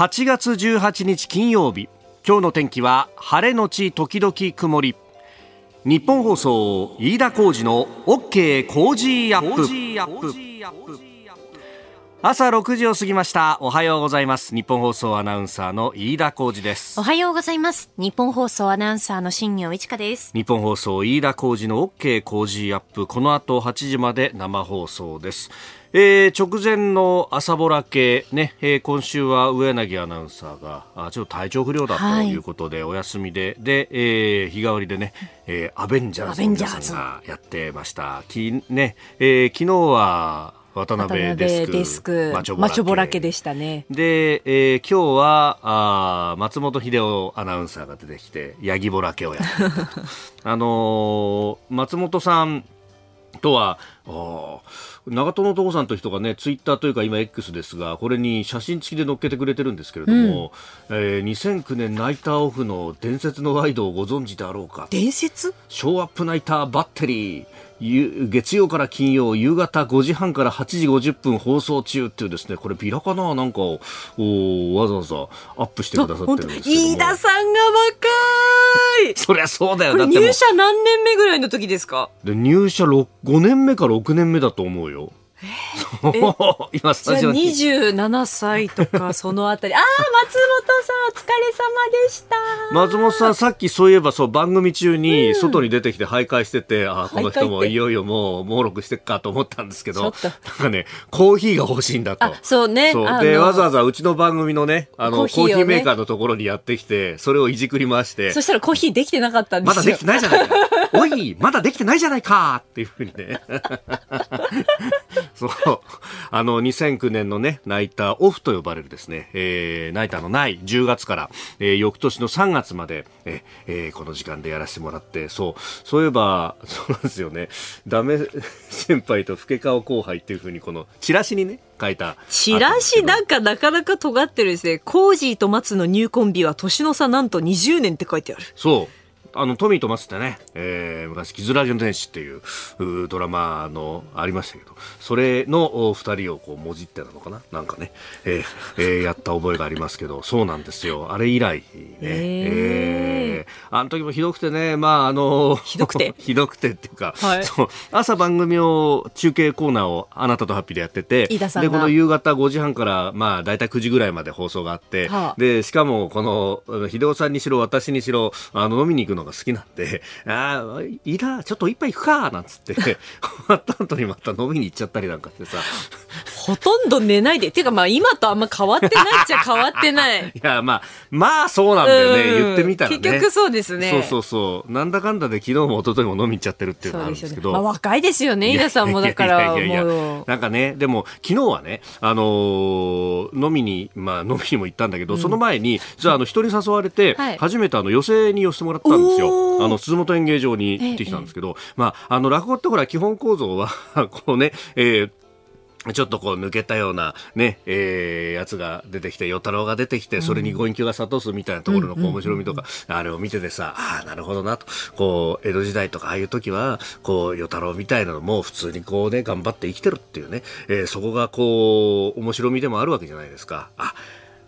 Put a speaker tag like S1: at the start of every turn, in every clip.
S1: 8月18日金曜日。今日の天気は晴れのち時々曇り。日本放送飯田浩二の OK 工事アップ。朝6時を過ぎました。おはようございます。日本放送アナウンサーの飯田浩二です。
S2: おはようございます。日本放送アナウンサーの新業一華です。
S1: 日本放送飯田浩二の OK 工事アップ。この後8時まで生放送です。えー、直前の朝ぼら系ね、えー、今週は上柳アナウンサーがあちょっと体調不良だとい。うことで、お休みで。で、えー、日替わりでね、えー、アベンジャーズの皆さんがやってました。き、ねえー、昨日は渡辺デスク。
S2: マチョボラケでしたね。
S1: で、えー、今日はあ松本秀夫アナウンサーが出てきてヤギボラケをやってあのー、松本さんとは長友父さんという人がねツイッターというか今 X ですがこれに写真付きで載っけてくれてるんですけれども、うん、えー、2009年ナイターオフの伝説のワイドをご存知であろうか
S2: 伝説？
S1: ショーアップナイターバッテリー月曜から金曜夕方5時半から8時50分放送中っていうですねこれビラかな？なんかをわざわざアップしてくださってるんですけど
S2: 飯田さんが若い。
S1: そりゃそうだよ。
S2: 入社何年目ぐらいの時ですか？
S1: で入社5年目か6年目だと思うよ
S2: 今スタジオに。27歳とかそのあたり。ああ松本さんお疲れ様でした。
S1: 松本さんさっきそういえばそう番組中に外に出てきて徘徊してて、うん、あこの人もいよいよもう猛録してっかと思ったんですけどなんかねコーヒーが欲しいんだと。
S2: そうね。
S1: でわざわざうちの番組のねあのコーヒー、ね,、メーカーのところにやってきてそれをいじくり回して。
S2: そしたらコーヒーできてなかったんですよ。
S1: まだできてないじゃないかおいまだできてないじゃないかっていうふうにね そう。あの、2009年のね、ナイターオフと呼ばれるですね、えー、ナイターのない10月から、えー、翌年の3月まで、えー、この時間でやらせてもらって、そう、そういえば、そうなんですよね、ダメ 先輩と老け顔後輩っていうふうに、この、チラシにね、書いた。
S2: チラシなんかなかなか尖ってるですね。コージーと松のニューコンビは年の差なんと20年って書いてある。
S1: そう。あの、トミーとマスってね、えー、昔、キズラジオの天使っていうドラマのありましたけど、それの二人をこう、もじってたのかな？なんかね、えー、えー、やった覚えがありますけど、そうなんですよ。あれ以来、ね、えー、えー、あの時もひどくてね、まあ、あの、
S2: ひどくて。
S1: ひどくてっていうか、はい、そう、朝番組を、中継コーナーをあなたとハッピーでやってて、で、この夕方5時半から、まあ、だいたい9時ぐらいまで放送があって、はあ、で、しかも、この、秀夫さんにしろ、私にしろ、あの、飲みに行くのが好きなんで、ああ、いいな、ちょっと一杯行くか、なんつって、終わった後にまた飲みに行っちゃったりなんかしてさ。
S2: ほとんど寝ないで。っていうかまあ今とあんま変わってないっちゃ変わってない。
S1: いやまあ、まあそうなんだよね。言ってみたらね。
S2: 結局そうですね。
S1: そうそうそう。なんだかんだで昨日も一昨日も飲み行っちゃってるっていうのがあるんですけど。ね、
S2: まあ若いですよね、飯田さんもだから。いやいやいや
S1: なんかね、でも昨日はね、あのー、飲みに、まあ飲みにも行ったんだけど、うん、その前に、じゃああの人に誘われて、初めてあの寄席に寄せてもらったんですよ。あの、鈴本演芸場に行ってきたんですけど、ええ、まあ、あの、落語ってほら、基本構造は こうね、えーちょっとこう抜けたようなね、えー、やつが出てきて、与太郎が出てきて、それにご隠居が諭すみたいなところのこう面白みとか、あれを見ててさ、ああ、なるほどなと。こう、江戸時代とかああいう時は、こう、与太郎みたいなのも普通にこうね、頑張って生きてるっていうね、えー、そこがこう、面白みでもあるわけじゃないですか。あ、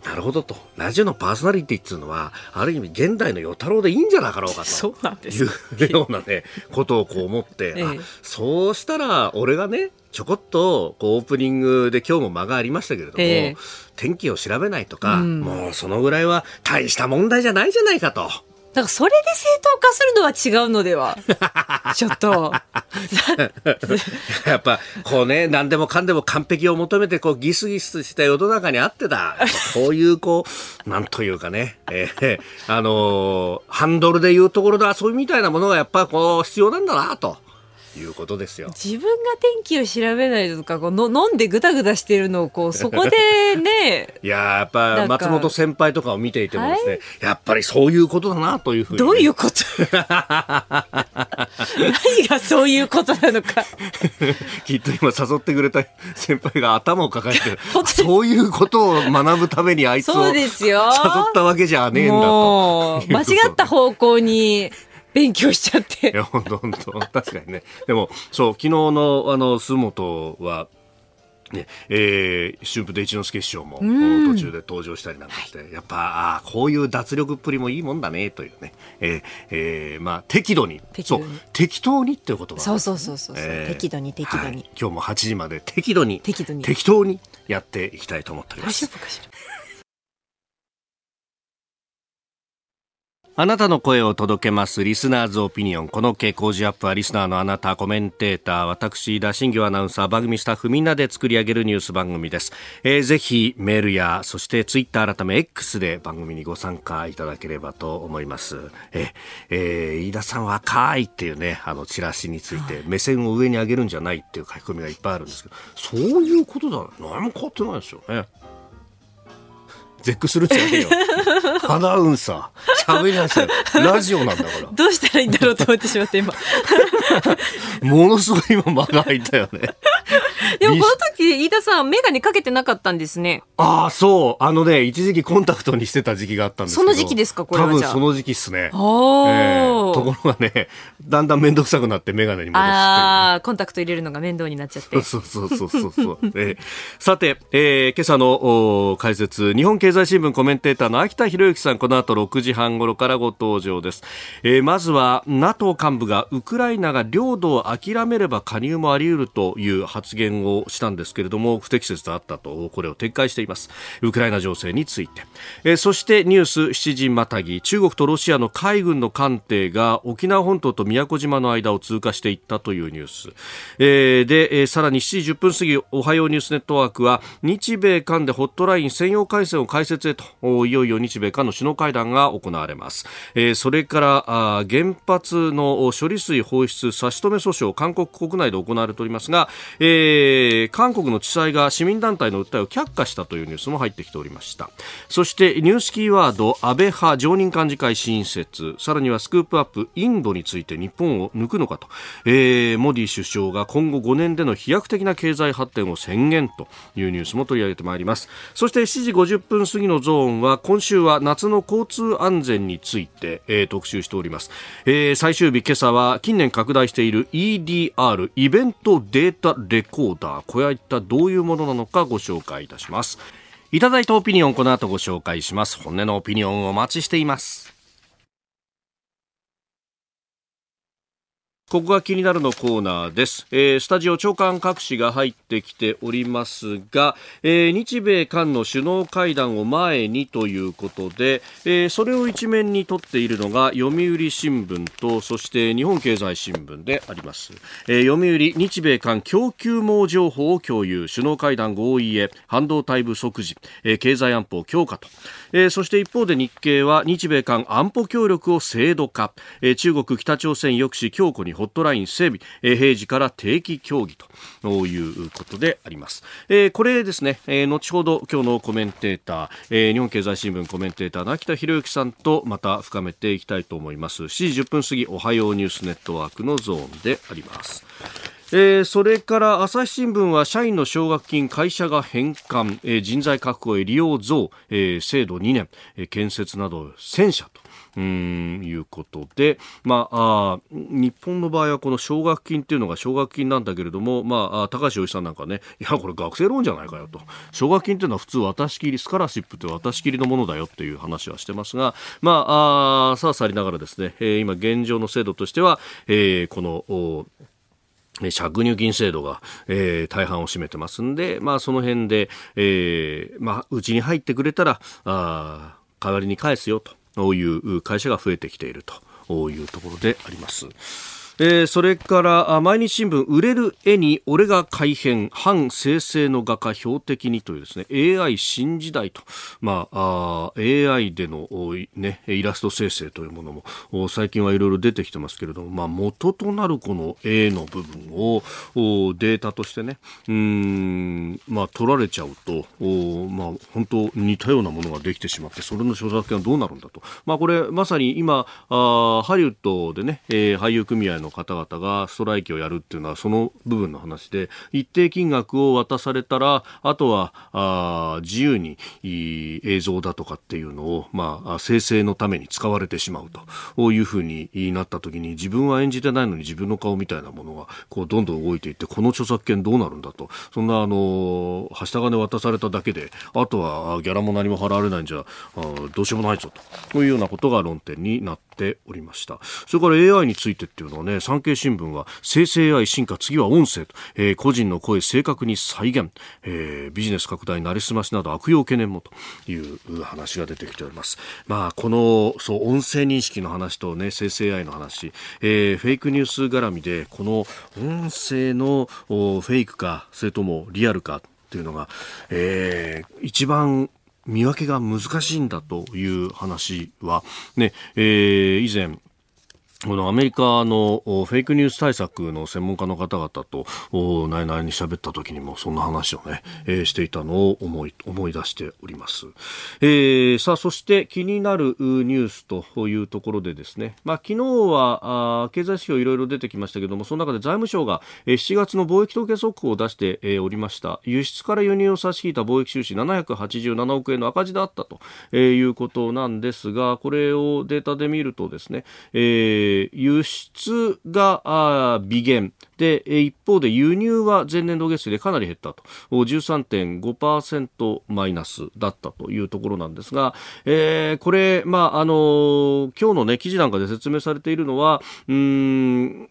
S1: なるほどと。ラジオのパーソナリティっていうのは、ある意味現代の与太郎でいいんじゃなかろうかと。
S2: そうなんです
S1: いうようなね、ことをこう思って、ええ、そうしたら俺がね、ちょこっとこうオープニングで今日も間がありましたけれども、え、天気を調べないとか、うん、もうそのぐらいは大した問題じゃないじゃないかと。
S2: だからそれで正当化するのは違うのでは？ちょっと。
S1: やっぱ、こうね、何でもかんでも完璧を求めて、こう、ギスギスした世の中にあってだ。こういう、こう、なんというかね、えー、あのー、ハンドルでいうところの遊びみたいなものがやっぱこう、必要なんだな、と。いうことですよ。
S2: 自分が天気を調べないとかこうの飲んでぐだぐだしてるのをこう そこでね
S1: いややっぱ松本先輩とかを見ていてもですね、はい、やっぱりそういうことだなというふうに、
S2: どういうこと？何がそういうことなのか。
S1: きっと今誘ってくれた先輩が頭を抱えて るそういうことを学ぶためにあいつを誘ったわけじゃねえんだと。
S2: 間違った方向に勉強しちゃって。
S1: いや、本当本当確かにね。でも、そう、昨日の、あの、須本は、ねえー、春風亭一之輔師匠も途中で登場したりなんかして、はい、やっぱあこういう脱力っぷりもいいもんだねというね、えーえーまあ、適度に。そう適当にっていうことが、
S2: そうそうそうそう、えー、適度に適度に、はい、
S1: 今日も8時まで適度に。
S2: 適度に。
S1: 適当にやっていきたいと思っております。あなたの声を届けますリスナーズオピニオン。この傾向時アップはリスナーのあなた、コメンテーター、私、田新行アナウンサー、番組スタッフみんなで作り上げるニュース番組です。えー、ぜひメールや、そしてツイッター改め X で番組にご参加いただければと思います。えー、えー、飯田さん若いっていうね、あの、チラシについて、目線を上に上げるんじゃないっていう書き込みがいっぱいあるんですけど、そういうことだ。何も変わってないですよね。絶句するじゃねえよ。アナウンサー。喋りなさい。ラジオなんだから。
S2: どうしたらいいんだろうと思ってしまって今。
S1: ものすごい今間が空いたよね。
S2: でもこの時、飯田さん、メガネかけてなかったんですね。
S1: ああ、そう。あのね、一時期コンタクトにしてた時期があったんですそ
S2: の時期ですか、これ
S1: は多分その時期っすね。えー、ところがね、だんだん面倒くさくなってメガネに戻すあ
S2: あ、コンタクト入れるのが面倒になっちゃって。
S1: そうそうそうそうそう。えー、さて、えー、今朝の解説、日本経経済新聞コメンテーターの秋田博之さん、この後6時半頃からご登場です。えー、まずは、NATO 幹部がウクライナが領土を諦めれば加入もあり得るという発言をしたんですけれども、不適切であったと、これを撤回しています。ウクライナ情勢について。えー、そしてニュース7時またぎ、中国とロシアの海軍の艦艇が沖縄本島と宮古島の間を通過していったというニュース。えー、で、えー、さらに7時10分過ぎ、おはようニュースネットワークは、日米韓でホットライン専用回線を開設へといよいよ日米韓の首脳会談が行われます、えー、それからあ原発の処理水放出差し止め訴訟韓国国内で行われておりますが、えー、韓国の地裁が市民団体の訴えを却下したというニュースも入ってきておりました。そしてニュースキーワード安倍派常任幹事会新設さらにはスクープアップインドについて日本を抜くのかと、えー、モディ首相が今後5年での飛躍的な経済発展を宣言というニュースも取り上げてまいります。そして7時50分ぎのゾーンは今週は夏の交通安全について、えー、特集しております、えー、最終日今朝は近年拡大している EDR イベントデータレコーダー。こういったどういうものなのかご紹介いたします。いただいたオピニオンこの後ご紹介します。本音のオピニオンをお待ちしています。ここが気になるのコーナーです、えー、スタジオ長官各紙が入ってきておりますが、えー、日米韓の首脳会談を前にということで、えー、それを一面に取っているのが読売新聞とそして日本経済新聞であります、えー、読売日米韓供給網情報を共有首脳会談合意へ半導体不足時、えー、経済安保強化と、えー、そして一方で日経は日米韓安保協力を制度化、えー、中国北朝鮮抑止強固にホットライン整備、えー、平時から定期協議ということであります。えー、これですね、えー、後ほど今日のコメンテーター、えー、日本経済新聞コメンテーターの秋田博之さんとまた深めていきたいと思います。7時10分過ぎ、おはようニュースネットワークのゾーンであります。えー、それから朝日新聞は社員の奨学金会社が返還、えー、人材確保へ利用増、えー、制度2年、えー、建設など1000社とうんいうことで、まあ、あ日本の場合はこの奨学金っていうのが奨学金なんだけれども、まあ、高橋洋一さんなんかね、いや、これ学生ローンじゃないかよと。奨学金っていうのは普通渡し切り、スカラシップって渡し切りのものだよっていう話はしてますが、まあ、あさあさりながらですね、えー、今現状の制度としては、えー、この、借入金制度が、えー、大半を占めてますんで、まあ、その辺で、えー、まあ、うちに入ってくれたら、あ代わりに返すよと。いう会社が増えてきているというところであります。えー、それから毎日新聞売れる絵に俺が改変反生成の画家標的にというですね AI 新時代と、まあ、あ AI での、ね、イラスト生成というものも最近はいろいろ出てきてますけれども、まあ、元となるこの絵の部分をデータとしてねうん、まあ、取られちゃうとおまあ、本当似たようなものができてしまってそれの著作権はどうなるんだと、まあ、これまさに今あハリウッドでね、えー、俳優組合の方々がストライキをやるっていうのはその部分の話で一定金額を渡されたらあとはあ自由に映像だとかっていうのを、まあ、生成のために使われてしまうというふうになった時に自分は演じてないのに自分の顔みたいなものがこうどんどん動いていってこの著作権どうなるんだと。そんなあのはした金渡されただけであとはギャラも何も払われないんじゃどうしようもないぞと。いうようなことが論点になっておりました。それから AI についてっていうのはね産経新聞は生成 AI 進化次は音声と、えー、個人の声正確に再現、えー、ビジネス拡大なりすましなど悪用懸念もという話が出てきております。まあこのそう音声認識の話とね生成 AI の話、えー、フェイクニュース絡みでこの音声のフェイクかそれともリアルかっていうのが、えー、一番見分けが難しいんだという話は、ね、えー、以前、このアメリカのフェイクニュース対策の専門家の方々と内々に喋った時にもそんな話をね、えー、していたのを思い思い出しております。えー、さあそして気になるニュースというところでですね、まあ昨日はあ経済指標いろいろ出てきましたけどもその中で財務省が7月の貿易統計速報を出しておりました輸出から輸入を差し引いた貿易収支787億円の赤字だったということなんですがこれをデータで見るとですね、えー輸出が微減。で一方で輸入は前年同月比でかなり減ったと。13.5%マイナスだったというところなんですが、えー、これ、まああの今日の、ね、記事なんかで説明されているのはうん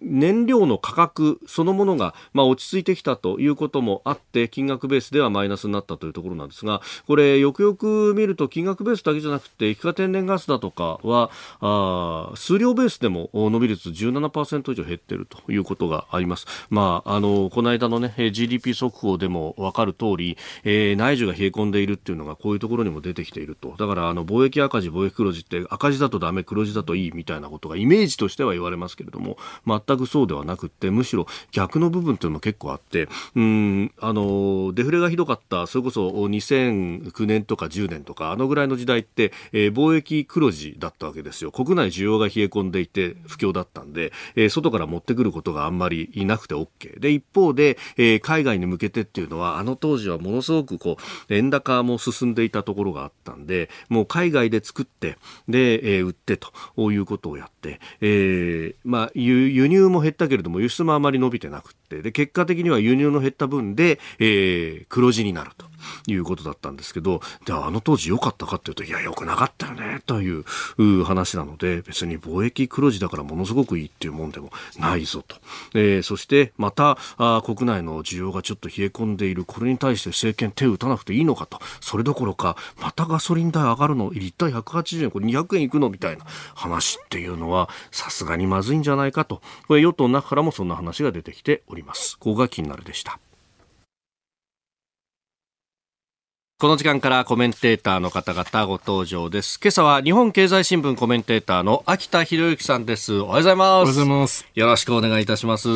S1: 燃料の価格そのものが、まあ、落ち着いてきたということもあって金額ベースではマイナスになったというところなんですがこれよくよく見ると金額ベースだけじゃなくて液化天然ガスだとかはあ数量ベースでも伸び率17%以上減っているということがあります。まあ、あのこの間の、ね、GDP 速報でも分かる通り、えー、内需が冷え込んでいるっていうのがこういうところにも出てきているとだからあの貿易赤字貿易黒字って赤字だとダメ黒字だといいみたいなことがイメージとしては言われますけれども全くそうではなくてむしろ逆の部分というのも結構あってうんあのデフレがひどかったそれこそ2009年とか10年とかあのぐらいの時代って、えー、貿易黒字だったわけですよ。国内需要が冷え込んでいて不況だったんで、えー、外から持ってくることがあんまりいなくて OK で一方で、えー、海外に向けてっていうのはあの当時はものすごくこう円高も進んでいたところがあったんでもう海外で作ってで、えー、売ってということをやって、えーまあ、輸輸入も減ったけれども輸出もあまり伸びてなくてで結果的には輸入の減った分で、えー、黒字になるということだったんですけどであの当時良かったかっていうといや良くなかったよねという話なので別に貿易黒字だからものすごくいいっていうもんでもないぞと、えー、そしてまたあ国内の需要がちょっと冷え込んでいるこれに対して政権手を打たなくていいのかと。それどころかまたガソリン代上がるのリッター180円これ200円いくのみたいな話っていうのはさすがにまずいんじゃないかと。これ与党の中からもそんな話が出てきております。ここが気になるでした。この時間からコメンテーターの方々ご登場です。今朝は日本経済新聞コメンテーターの秋田博之さんです。おはようございます。おはよ
S3: うございます。
S1: よろしくお願いいたします。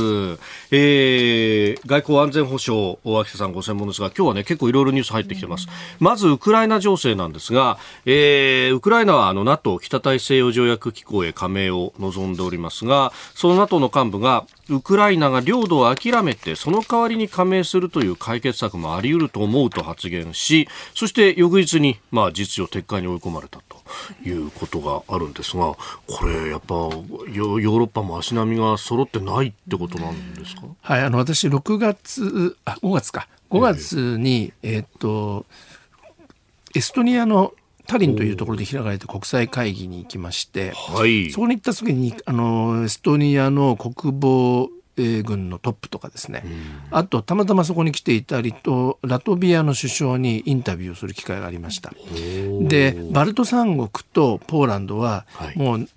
S1: えー、外交安全保障、秋田さんご専門ですが、今日はね、結構いろいろニュース入ってきてます。まず、ウクライナ情勢なんですが、えー、ウクライナはあの NATO 北大西洋条約機構へ加盟を望んでおりますが、その NATO の幹部が、ウクライナが領土を諦めて、その代わりに加盟するという解決策もあり得ると思うと発言し、そして翌日に、まあ、実情撤回に追い込まれたということがあるんですが、これ、やっぱヨーロッパも足並みが揃ってないってことなんですか、
S3: はい、あの私、6月、あ5月か、5月に、えー、っと、エストニアのタリンというところで開かれた国際会議に行きまして、はい、そこに行った時にあのエストニアの国防軍のトップとかですね、あとたまたまそこに来ていたリトラトビアの首相にインタビューをする機会がありました。でバルト三国とポーランドはもう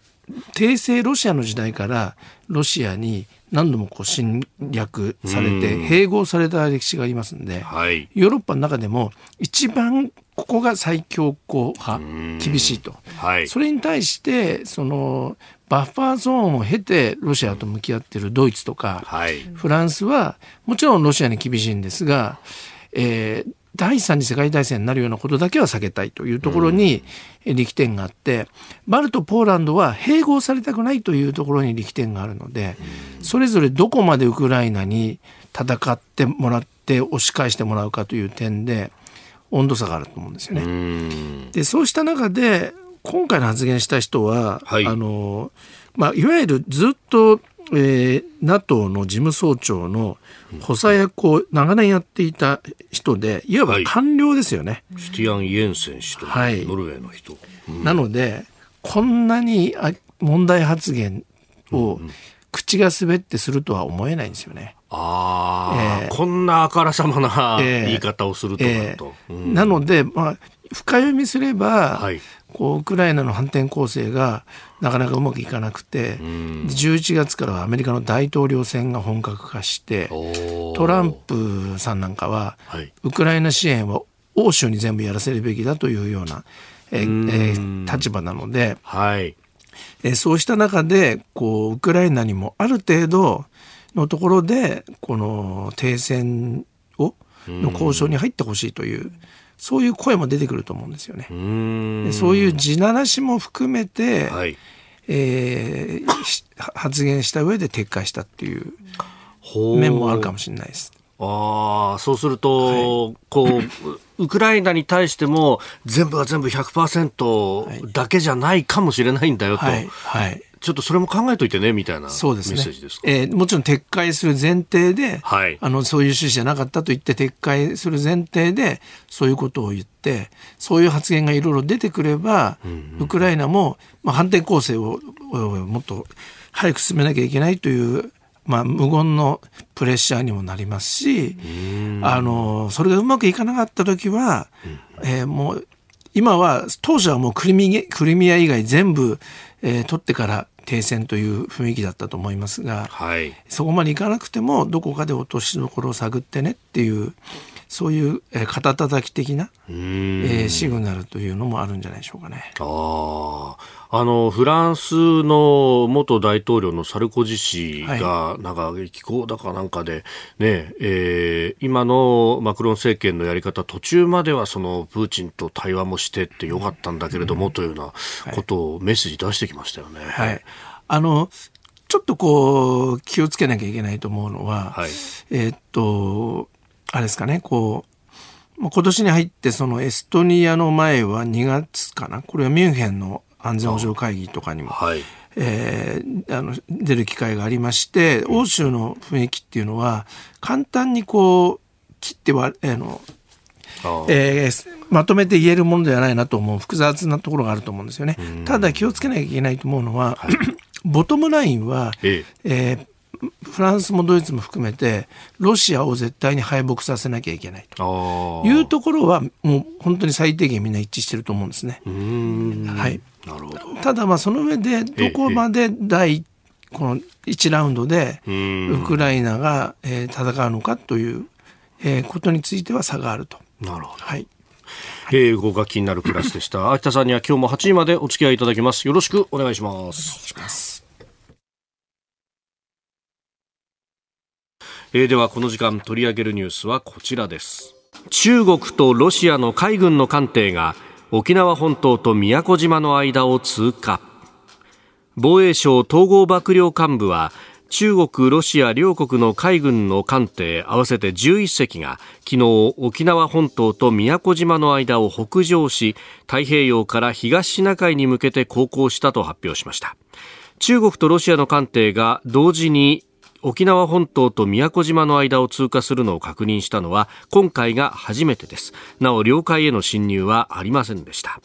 S3: 帝政ロシアの時代からロシアに何度もこう侵略されて併合された歴史がありますんで、はい、ヨーロッパの中でも一番ここが最強硬派厳しいと、はい、それに対してそのバッファーゾーンを経てロシアと向き合っているドイツとか、はい、フランスはもちろんロシアに厳しいんですが、えー、第三次世界大戦になるようなことだけは避けたいというところに力点があって、バルト、ポーランドは併合されたくないというところに力点があるので、それぞれどこまでウクライナに戦ってもらって押し返してもらうかという点で温度差があると思うんですよね。でそうした中で今回の発言した人は、はい、あのまあ、いわゆるずっとえー、NATO の事務総長の補佐役を長年やっていた人でいわば官僚ですよね。
S1: はい、シュティアン・イエンセン氏と、はい、ノルウェーの人。
S3: うん、なのでこんなに問題発言を口が滑ってするとは思えないんですよね。
S1: ああ、えー、こんなあからさまな言い方をするとなると。
S3: えーえ。ーうん、なので、まあ、深読みすれば、はい、こうウクライナの反転攻勢がなかなかうまくいかなくて、11月からはアメリカの大統領選が本格化してトランプさんなんかは、はい、ウクライナ支援は欧州に全部やらせるべきだというような、えー、立場なので、はい、えそうした中でこうウクライナにもある程度のところでこの停戦をの交渉に入ってほしいという。そういう声も出てくると思うんですよね。うそういう地ならしも含めて、はい、えー、発言した上で撤回したっていう面もあるかもしれないです。
S1: ああ、そうすると、はい、こう、ウクライナに対しても全部が全部100%だけじゃないかもしれないんだよと。はい。はい、ちょっとそれも考えといてねみたいなそうですね、メッセージですか、
S3: えー、もちろん撤回する前提で、はい、あのそういう趣旨じゃなかったと言って撤回する前提でそういうことを言ってそういう発言がいろいろ出てくれば、うんうん、ウクライナも、まあ、反転攻勢をもっと早く進めなきゃいけないというまあ、無言のプレッシャーにもなりますし、あの、それがうまくいかなかった時は、えー、もう、今は、当初はもうクリミクリミア以外全部、えー、取ってから停戦という雰囲気だったと思いますが、はい、そこまでいかなくてもどこかで落としどころを探ってねっていうそういう、えー、肩たたき的な、えー、シグナルというのもあるんじゃないでしょうかね。
S1: ああのフランスの元大統領のサルコジ氏が、なんか気候だかなんかで、ねえー、今のマクロン政権のやり方途中まではそのプーチンと対話もしてってよかったんだけれども、うん、というようなことをメッセージ出してきましたよね。
S3: はい、あのちょっとこう気をつけなきゃいけないと思うのは、はい、えー、っとあれですかね、こう、今年に入ってそのエストニアの前は2月かな、これはミュンヘンの安全保障会議とかにも、はい、えー、あの出る機会がありまして、欧州の雰囲気っていうのは、簡単にこう、切っては、えー、のえー、まとめて言えるものではないなと思う複雑なところがあると思うんですよね。ただ気をつけなきゃいけないと思うのは、はい、ボトムラインは、え。えーフランスもドイツも含めてロシアを絶対に敗北させなきゃいけないというところはもう本当に最低限みんな一致してると思うんですね。はい、なるほどただまあその上でどこまで第この1ラウンドでウクライナが戦うのかということについては差があると。
S1: なるほど、はい英語が気になるクラスでした。秋田さんには今日も8時までお付き合いいただきます。よろしくお願いします。お願いします。えー、ではこの時間取り上げるニュースはこちらです。中国とロシアの海軍の艦艇が沖縄本島と宮古島の間を通過。防衛省統合幕僚監部は中国、ロシア両国の海軍の艦艇合わせて11隻が昨日沖縄本島と宮古島の間を北上し太平洋から東シナ海に向けて航行したと発表しました。中国とロシアの艦艇が同時に沖縄本島と宮古島の間を通過するのを確認したのは今回が初めてです。なお領海への侵入はありませんでした。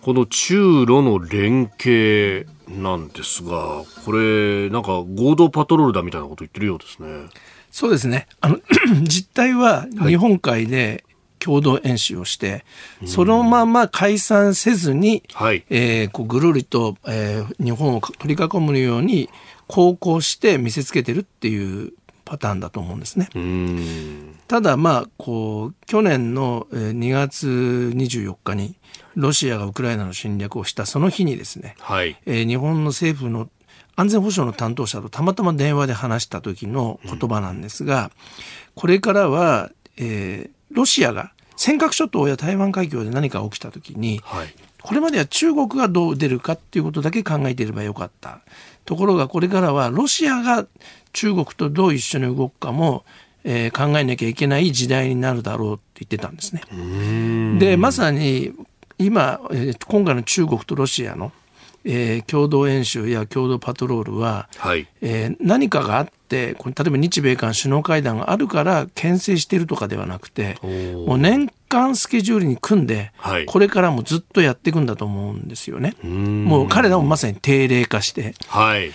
S1: この中ロの連携なんですがこれなんか合同パトロールだみたいなこと言ってるようですね。
S3: そうですね。あの 実態は日本海で共同演習をして、はい、そのまま解散せずに、はい、えー、こうぐるりと、えー、日本を取り囲むように航行して見せつけてるっていうパターンだと思うんですね。ただまあこう去年の2月24日にロシアがウクライナの侵略をしたその日にですね、はい、えー、日本の政府の安全保障の担当者とたまたま電話で話した時の言葉なんですが、これからは、えー、ロシアが尖閣諸島や台湾海峡で何か起きた時に、はい、これまでは中国がどう出るかっていうことだけ考えていればよかった。ところがこれからはロシアが中国とどう一緒に動くかも、えー、考えなきゃいけない時代になるだろうって言ってたんですね。でまさに今、えー、今回の中国とロシアのえー、共同演習や共同パトロールは、はい、えー、何かがあって例えば日米韓首脳会談があるから牽制しているとかではなくてもう年間スケジュールに組んで、はい、これからもずっとやっていくんだと思うんですよね。もう彼らもまさに定例化して。はい。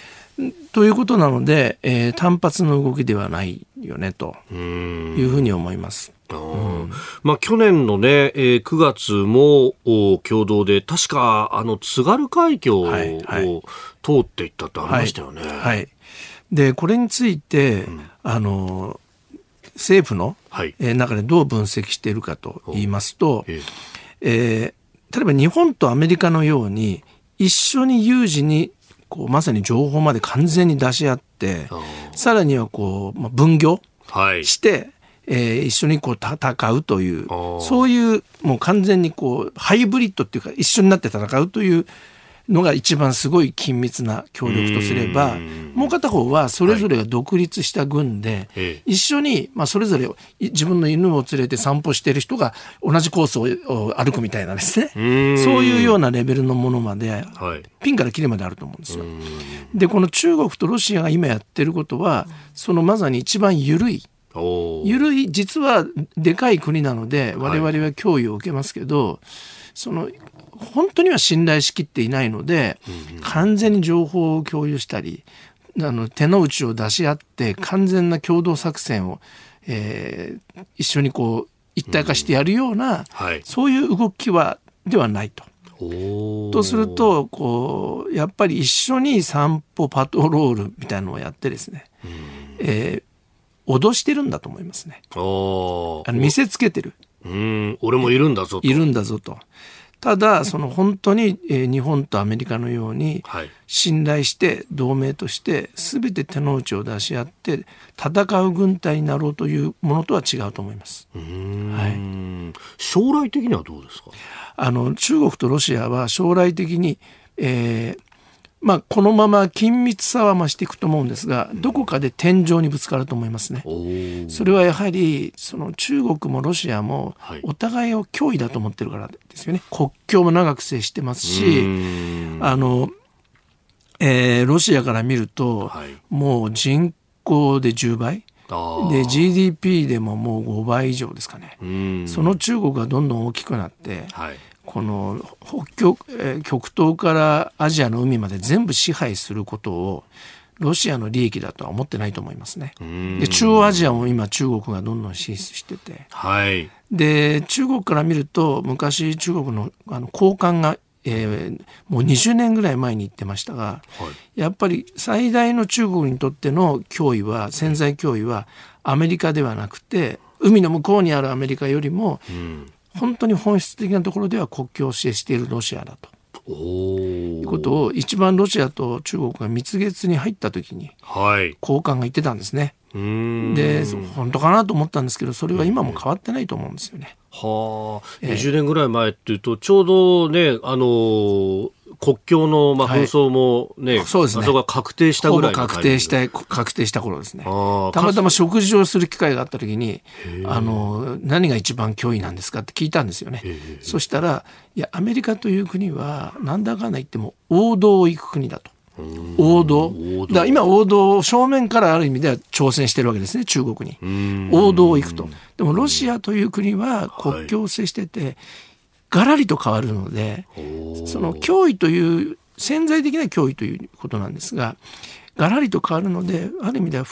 S3: ということなので、えー、単発の動きではないよねというふうに思います。
S1: まあ、去年のね、えー、9月も共同で、確か、あの、津軽海峡を、通っていったってありましたよね。はい、はい、
S3: で、これについて、うん、あの、政府の、はい、えー、中でどう分析しているかと言いますと、えー、えー、例えば日本とアメリカのように、一緒に有事にこうまさに情報まで完全に出し合ってさらにはこう、まあ、分業して、えー、一緒にこう戦うというそういうもう完全にこうハイブリッドっていうか一緒になって戦うというのが一番すごい緊密な協力とすればもう片方はそれぞれが独立した軍で、はい、一緒に、まあ、それぞれ自分の犬を連れて散歩している人が同じコースを歩くみたいなですね。そういうようなレベルのものまで、はい、ピンからキリまであると思うんですよ。でこの中国とロシアが今やってることはそのまさに一番緩い。緩い実はでかい国なので我々は脅威を受けますけど、はい、その本当には信頼しきっていないので、完全に情報を共有したりあの手の内を出し合って完全な共同作戦を、えー、一緒にこう一体化してやるような、うんはい、そういう動きはではないと。とするとこうやっぱり一緒に散歩パトロールみたいなのをやってですね、うん、えー、脅してるんだと思いますね。あの見せつけてる。
S1: うん俺もいるんだぞ
S3: と。いるんだぞと。ただその本当に、え日本とアメリカのように信頼して同盟として全て手の内を出し合って戦う軍隊になろうというものとは違うと思います。
S1: はい、将来的にはどうですか？
S3: あの中国とロシアは将来的に、えー、まあ、このまま緊密さは増していくと思うんですが、どこかで天井にぶつかると思いますね。それはやはり、その中国もロシアも、お互いを脅威だと思ってるからですよね。国境も長く接してますし、あの、えー、ロシアから見ると、はい、もう人口で10倍。で GDP でももう5倍以上ですかね。その中国がどんどん大きくなって、はい、この北極,、え極東からアジアの海まで全部支配することをロシアの利益だとは思ってないと思いますね。で中央アジアも今中国がどんどん進出してて、はい、で中国から見ると昔中国のあの高官がえー、もう20年ぐらい前に言ってましたが、はい、やっぱり最大の中国にとっての脅威は潜在脅威はアメリカではなくて海の向こうにあるアメリカよりも、うん、本当に本質的なところでは国境を指定しているロシアだと。いうことを一番ロシアと中国が蜜月に入った時に高官が言ってたんですね。で本当かなと思ったんですけどそれは今も変わってないと思うんですよね。
S1: はあ、20年ぐらい前っていうとちょうどねあの国境のまあ紛争もね、はい、そうですね。が確定したぐらい
S3: 確定した確定した頃ですね。たまたま食事をする機会があった時に、あの何が一番脅威なんですかって聞いたんですよね。そしたらいやアメリカという国はなんだかんだ言っても王道を行く国だと。王道。だ今王道を正面からある意味では挑戦してるわけですね中国に。王道を行くと。でもロシアという国は国境を接してて、はいがらりと変わるのでその脅威という潜在的な脅威ということなんですががらりと変わるのである意味では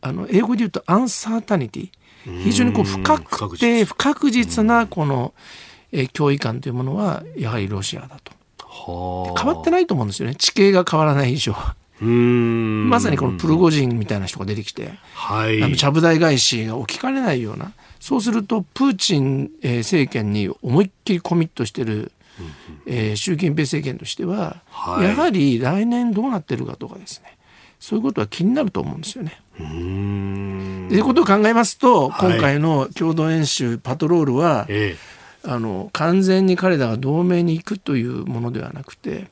S3: あの英語で言うとアンサータニティ。非常にこう不確定不確実なこの、え脅威感というものはやはりロシアだと。変わってないと思うんですよね。地形が変わらない以上は。まさにこのプルゴジンみたいな人が出てきて、はい、あのちゃぶ台返しが起きかねないようなそうするとプーチン政権に思いっきりコミットしてる、えー、習近平政権としては、はい、やはり来年どうなってるかとかですね。そういうことは気になると思うんですよね。ということを考えますと、今回の共同演習パトロールは、ええ、あの完全に彼らが同盟に行くというものではなくて、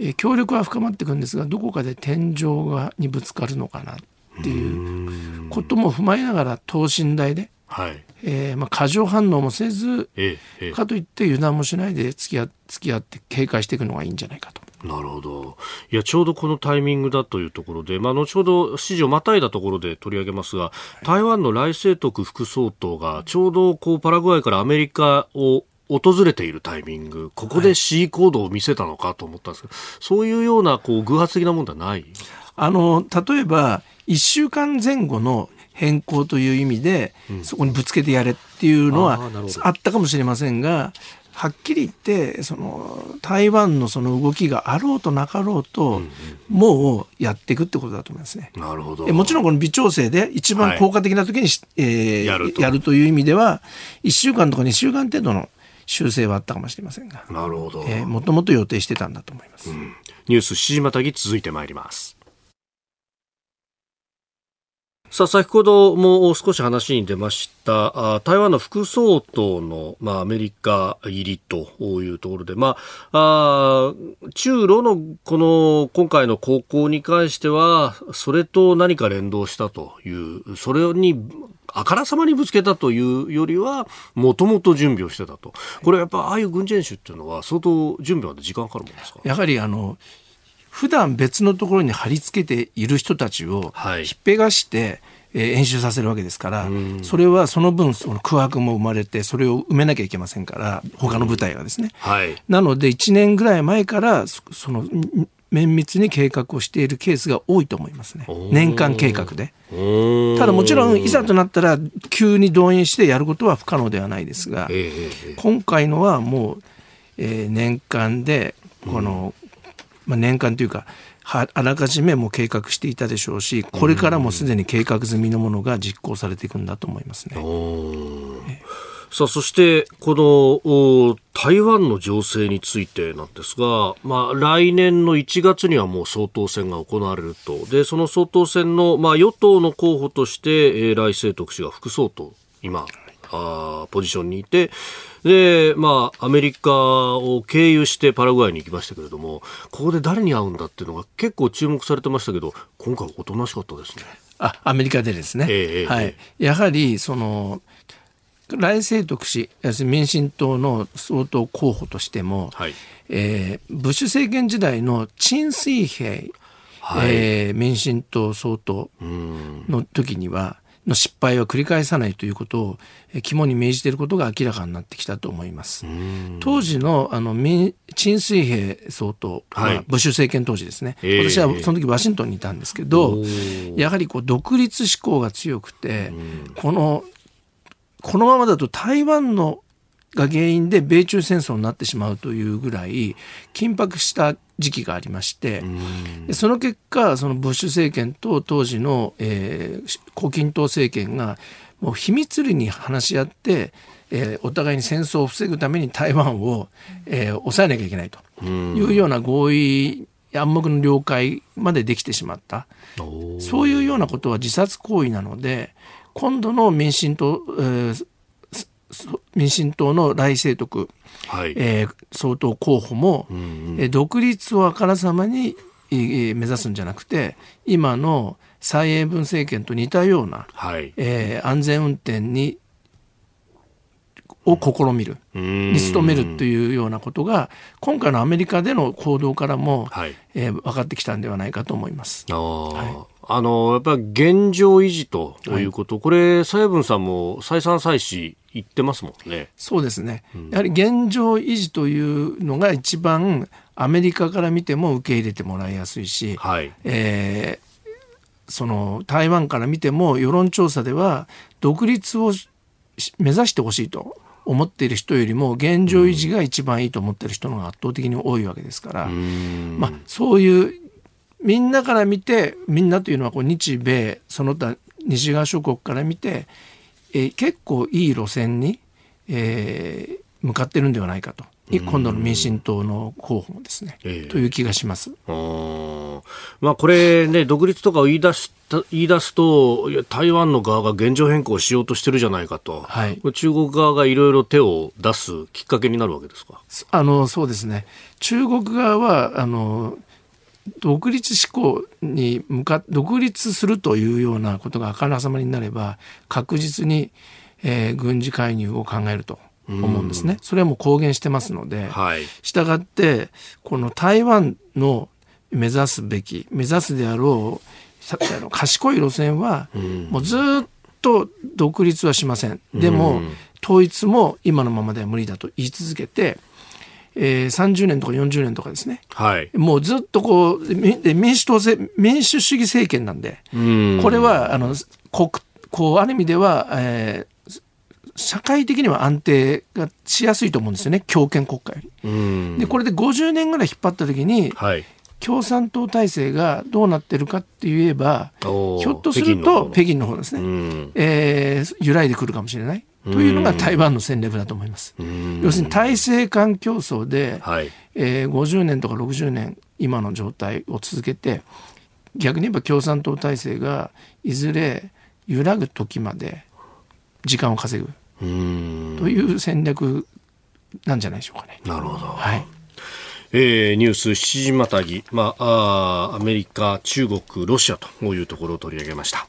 S3: え協力は深まっていくんですがどこかで天井がにぶつかるのかなっていうことも踏まえながら等身大で、はい。えーまあ、過剰反応もせず、ええ、かといって油断もしないで付き合付き合って警戒していくのがいいんじゃないかと。
S1: なるほど。いや、ちょうどこのタイミングだというところで、まあ、後ほど指示をまたいだところで取り上げますが、台湾の来清徳副総統が、ちょうどこうパラグアイからアメリカを訪れているタイミング、ここで C 行動を見せたのかと思ったんですけど、はい、そういうようなこう偶発的なものではない？
S3: あの例えば、1週間前後の変更という意味で、うん、そこにぶつけてやれっていうのはあったかもしれませんが、はっきり言ってその台湾のその動きがあろうとなかろうと、もうやっていくってことだと思いますね。
S1: なるほど。
S3: もちろんこの微調整で一番効果的な時に、はい、えー、やるやるという意味では1週間とか2週間程度の修正はあったかもしれませんが。
S1: なるほど、
S3: えー、もともと予定してたんだと思います。うん、
S1: ニュース7時またぎ続いてまいります。さあ、先ほども少し話に出ました、台湾の副総統の、まあ、アメリカ入りというところで、まあ、あ中ロのこの今回の航行に関しては、それと何か連動したという、それにあからさまにぶつけたというよりは、もともと準備をしてたと。これやっぱ、ああいう軍事演習っていうのは、相当準備まで時間かかるもんですか？
S3: やはりあの、普段別のところに貼り付けている人たちをひっぺがして、えー、演習させるわけですから、それはその分その空白も生まれてそれを埋めなきゃいけませんから他の部隊がですね、はい、なので1年ぐらい前からその綿密に計画をしているケースが多いと思いますね。年間計画で。ただもちろんいざとなったら急に動員してやることは不可能ではないですが、今回のはもう、えー、年間でこのまあ、年間というかあらかじめも計画していたでしょうしこれからもすでに計画済みのものが実行されていくんだと思いますね。
S1: さあそしてこの台湾の情勢についてなんですが、まあ、来年の1月にはもう総統選が行われると。でその総統選の、まあ、与党の候補として、えー、来清徳氏が副総統今あポジションにいてで、まあ、アメリカを経由してパラグアイに行きましたけれども、ここで誰に会うんだっていうのが結構注目されてましたけど、今回おとなしかったですね。
S3: あ、アメリカでですね。えー、はい。やはり、その、来清徳氏、要するに民進党の総統候補としても、はい、えー、ブッシュ政権時代の陳水平、はい、えー、民進党総統の時には、の失敗は繰り返さないということを肝に銘じていることが明らかになってきたと思います。当時のあの陳水平総統、はい、ブッシュ政権当時ですね、えー、私はその時ワシントンにいたんですけど、やはりこう独立志向が強くて、このこのままだと台湾のが原因で米中戦争になってしまうというぐらい緊迫した時期がありまして、その結果そのブッシュ政権と当時の、えー、胡錦涛政権がもう秘密裏に話し合って、えー、お互いに戦争を防ぐために台湾を、えー、抑えなきゃいけないというような合意暗黙の了解までできてしまった。そういうようなことは自殺行為なので今度の民進党、えー、民進党の来清徳、はい。えー、総統候補も、うんうん、独立をあからさまに、えー、目指すんじゃなくて今の蔡英文政権と似たような、はい。えー、安全運転にを試みる、に努めるというようなことが今回のアメリカでの行動からも、はい。えー、分かってきたんではないかと思います。
S1: はい。あの、やっぱり現状維持ということ、はい、これ、蔡英文さんも再三再四言ってますもんね。
S3: そうですね。うん、やはり現状維持というのが一番アメリカから見ても受け入れてもらいやすいし、はい、えー、その台湾から見ても世論調査では独立を目指してほしいと思っている人よりも現状維持が一番いいと思っている人の方が圧倒的に多いわけですから、まあ、そういうみんなから見てみんなというのはこう日米その他西側諸国から見て、えー、結構いい路線に、えー、向かってるんではないかと。今度の民進党の候補もですね、えー、という気がします。
S1: まあ、これね、独立とかを言い出した言い出すと、台湾の側が現状変更しようとしてるじゃないかと、はい、中国側がいろいろ手を出すきっかけになるわけですか？
S3: あのそうですね、中国側はあの独立志向に向か独立するというようなことがあからさまになれば確実に、えー、軍事介入を考えると思うんですね。それはもう公言してますので、はい、したがってこの台湾の目指すべき目指すであろう賢い路線は、もうずっと独立はしません。でも、統一も今のままでは無理だと言い続けて、えー、30年とか40年とかですね、はい、もうずっとこう民主党民主主義政権なんで、これはあの国こうある意味では、えー、社会的には安定がしやすいと思うんですよね。強権国家より。でこれで50年ぐらい引っ張った時に、はい、共産党体制がどうなってるかって言えばひょっとすると北京の方ですね、えー、揺らいでくるかもしれない。というのが台湾の戦略だと思います。要するに体制間競争で、はい、えー、50年とか60年今の状態を続けて逆に言えば共産党体制がいずれ揺らぐ時まで時間を稼ぐという戦略なんじゃないでしょうかね。
S1: なるほど。はい。えー、ニュース7時またぎ、まあ、あアメリカ、中国、ロシアというところを取り上げました。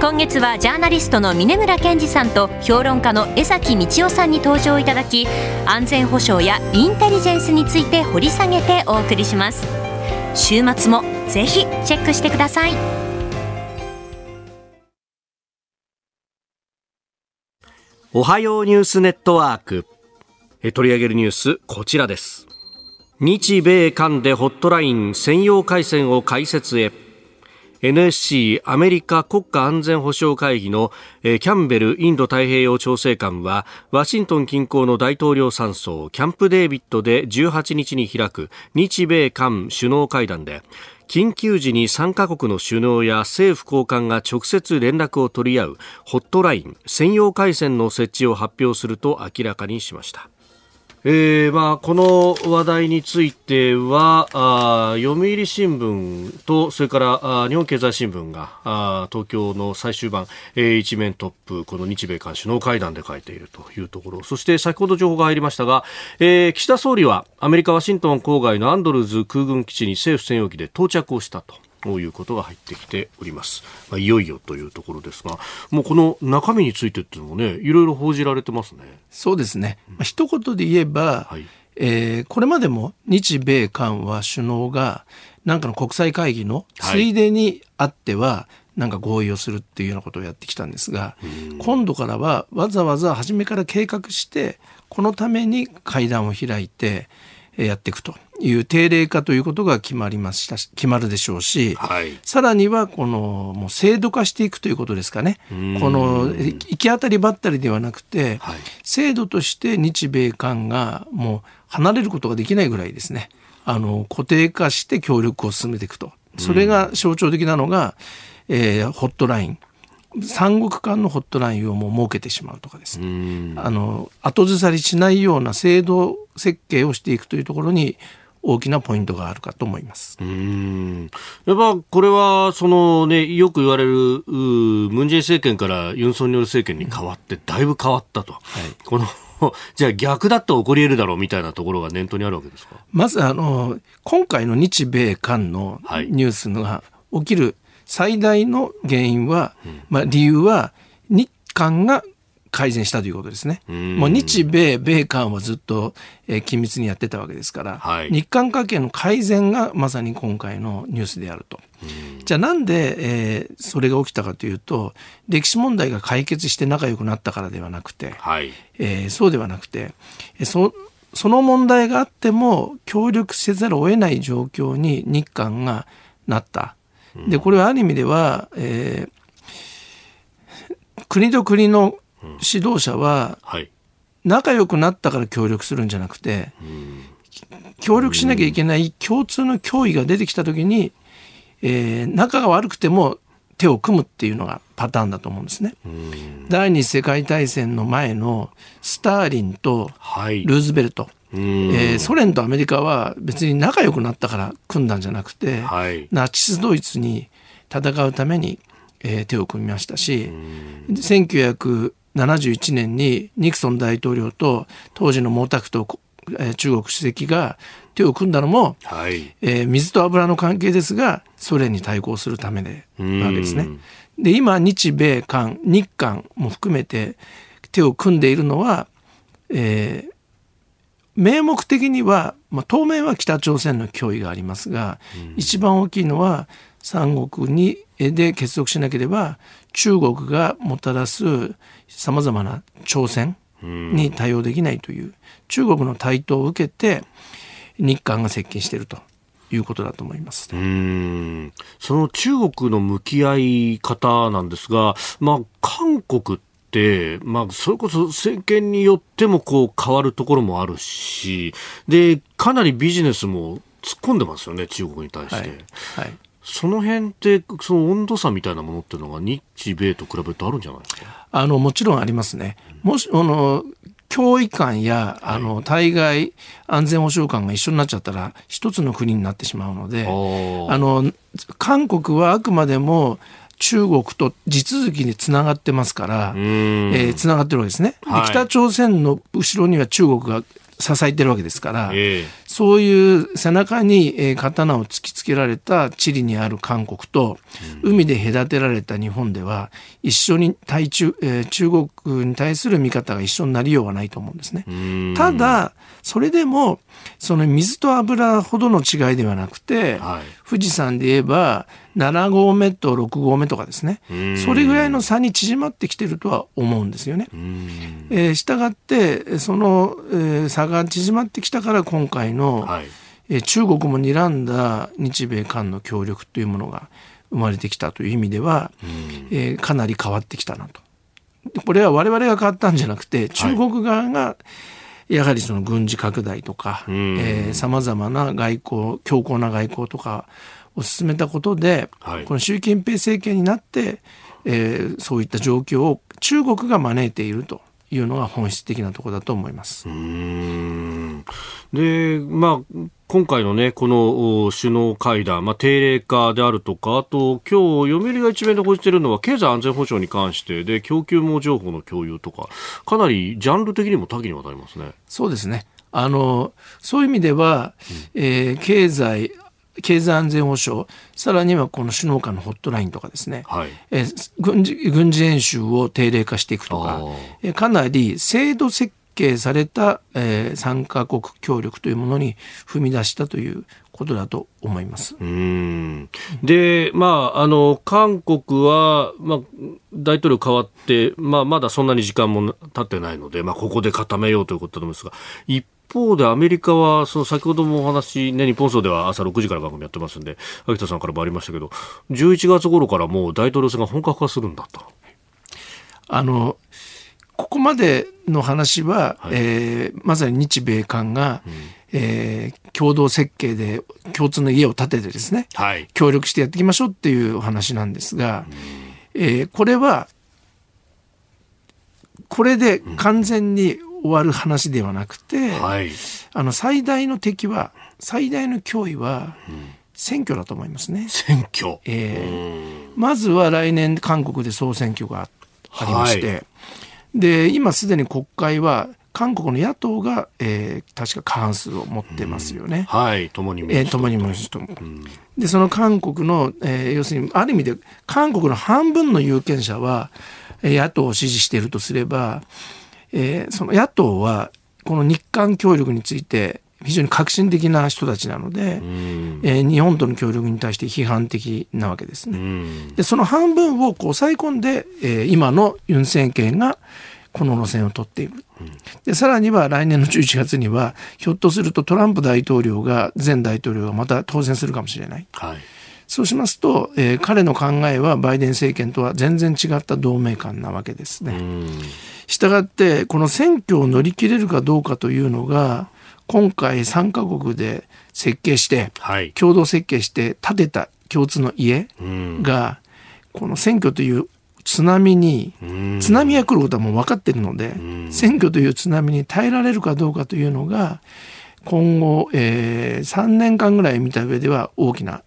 S4: 今月はジャーナリストの峯村健司さんと評論家の江崎道朗さんに登場いただき安全保障やインテリジェンスについて掘り下げてお送りします。週末もぜひチェックしてください。
S1: おはようニュースネットワーク。取り上げるニュースこちらです。日米韓でホットライン専用回線を開設へ。NSC アメリカ国家安全保障会議のキャンベルインド太平洋調整官はワシントン近郊の大統領山荘キャンプデービッドで18日に開く日米韓首脳会談で緊急時に3カ国の首脳や政府高官が直接連絡を取り合うホットライン専用回線の設置を発表すると明らかにしました。えーまあ、この話題についてはあ読売新聞とそれからあ日本経済新聞があ東京の最終版、えー、一面トップこの日米韓首脳会談で書いているというところそして先ほど情報が入りましたが、えー、岸田総理はアメリカ・ワシントン郊外のアンドルズ空軍基地に政府専用機で到着をしたと。ということが入ってきております。まあ、いよいよというところですが、もうこの中身についてっていうのもね、いろいろ報じられてますね。
S3: そうですね。まあ、一言で言えば、はい、えー、これまでも日米韓は首脳がなんかの国際会議のついでにあっては、なんか合意をするっていうようなことをやってきたんですが、今度からはわざわざ初めから計画してこのために会談を開いてやっていくという定例化ということが決まりましたし決まるでしょうし、はい、さらにはこのもう制度化していくということですかね。この行き当たりばったりではなくて、はい、制度として日米韓がもう離れることができないぐらいですね。あの固定化して協力を進めていくと。それが象徴的なのが、えー、ホットライン。三国間のホットラインをもう設けてしまうとかですね。あの後ずさりしないような制度設計をしていくというところに大きなポイントがあるかと思います。
S1: うん。やっぱこれはその、ね、よく言われるムン・ジェイ政権からユン・ソンニョル政権に変わってだいぶ変わったと。はい、この じゃあ逆だって起こり得るだろうみたいなところが念頭にあるわけですか？
S3: まずあの今回の日米韓のニュースが起きる最大の原因は、はい、まあ、理由は日韓が改善したということですね。もう日米、米韓はずっと、えー、緊密にやってたわけですから、はい、日韓関係の改善がまさに今回のニュースであると。じゃあなんで、えー、それが起きたかというと歴史問題が解決して仲良くなったからではなくて、はい、えー、そうではなくてそその問題があっても協力せざるを得ない状況に日韓がなった。でこれはある意味では、えー、国と国の指導者は、仲良くなったから協力するんじゃなくて、協力しなきゃいけない共通の脅威が出てきた時に、えー、仲が悪くても手を組むっていうのがパターンだと思うんですね。第二次世界大戦の前のスターリンとルーズベルト、はいえー、ソ連とアメリカは別に仲良くなったから組んだんじゃなくて、はい、ナチスドイツに戦うために、えー、手を組みましたし1971年にニクソン大統領と当時の毛沢東、えー、中国主席が手を組んだのも、はい、えー、水と油の関係ですがソ連に対抗するためでわけですね。で今日米韓日韓も含めて手を組んでいるのは、えー、名目的には、まあ、当面は北朝鮮の脅威がありますが、うん、一番大きいのは三国にで結束しなければ中国がもたらすさまざまな挑戦に対応できないという、中国の台頭を受けて日韓が接近しているということだと思います。
S1: うんその中国の向き合い方なんですが、まあ、韓国、まあ、それこそ政権によってもこう変わるところもあるし、で、かなりビジネスも突っ込んでますよね、中国に対して。はい、はいその辺って、その温度差みたいなものっていうのが日米と比べるとあるんじゃないですか？
S3: あの、もちろんありますね。もし、あの、脅威感や、あの、対外安全保障感が一緒になっちゃったら、一つの国になってしまうので、あの、韓国はあくまでも、中国と地続きにつながってますから、えー、つながってるわけですね、はい、北朝鮮の後ろには中国が支えてるわけですから、えー、そういう背中に、え刀を突きつけられた地理にある韓国と、うん、海で隔てられた日本では一緒に対中,、えー、中国に対する見方が一緒になりようはないと思うんですね。ただそれでもその水と油ほどの違いではなくて、はい、富士山で言えば7合目と6合目とかですね。それぐらいの差に縮まってきてるとは思うんですよね。えー、したがってその、えー、差が縮まってきたから今回の、はい、えー、中国も睨んだ日米韓の協力というものが生まれてきたという意味では、えー、かなり変わってきたなと。これは我々が変わったんじゃなくて中国側が、やはりその軍事拡大とかさまざまな外交強硬な外交とかを進めたことで、はい、この習近平政権になって、えー、そういった状況を中国が招いているというのが本質的なところだと思います。
S1: で、まあ、今回のね、この首脳会談、まあ、定例化であるとか、あと、今日、読売が一面で報じているのは、経済安全保障に関して、で、供給網情報の共有とか、かなりジャンル的にも多岐にわたりますね。
S3: そうですね。あの、そういう意味では、うん、えー、経済、経済安全保障。さらにはこの首脳間のホットラインとかですね、はい、え軍事軍事演習を定例化していくとか。えかなり制度設計された、えー、3カ国協力というものに踏み出したということだと思います。
S1: うん。で、まあ、あの韓国は、まあ、大統領変わって、まあ、まだそんなに時間も経ってないので、まあ、ここで固めようということだと思うんですが一方でアメリカは、その先ほどもお話、ね、日本総では朝6時から番組やってますんで、秋田さんからもありましたけど、11月頃からもう大統領選が本格化するんだと。
S3: あの、ここまでの話は、はい、えー、まさに日米韓が、うん、えー、共同設計で共通の家を建ててですね、はい、協力してやっていきましょうっていうお話なんですが、うん、えー、これはこれで完全に終わる話ではなくて、はい、あの最大の敵は最大の脅威は、選挙だと思いますね。
S1: 選挙、
S3: えー、まずは来年韓国で総選挙がありまして、はい、で今すでに国会は韓国の野党が、えー、確か過半数を持ってますよね。
S1: はい、共に民主党。えー、
S3: 共に民主党。で、その韓国の、えー、要するに、ある意味で、韓国の半分の有権者は、野党を支持しているとすれば、えー、その野党はこの日韓協力について、非常に革新的な人たちなので、えー、日本との協力に対して批判的なわけですね。でその半分をこう抑え込んで、えー、今のユン政権がこの路線を取っている。でさらには来年の11月にはひょっとするとトランプ大統領が前大統領がまた当選するかもしれない。はいそうしますと、えー、彼の考えはバイデン政権とは全然違った同盟感なわけですね。したがって、この選挙を乗り切れるかどうかというのが、今回3カ国で設計して、はい、共同設計して建てた共通の家が、この選挙という津波に、津波が来ることはもう分かってるので、選挙という津波に耐えられるかどうかというのが、今後、えー、3年間ぐらい見た上では大きな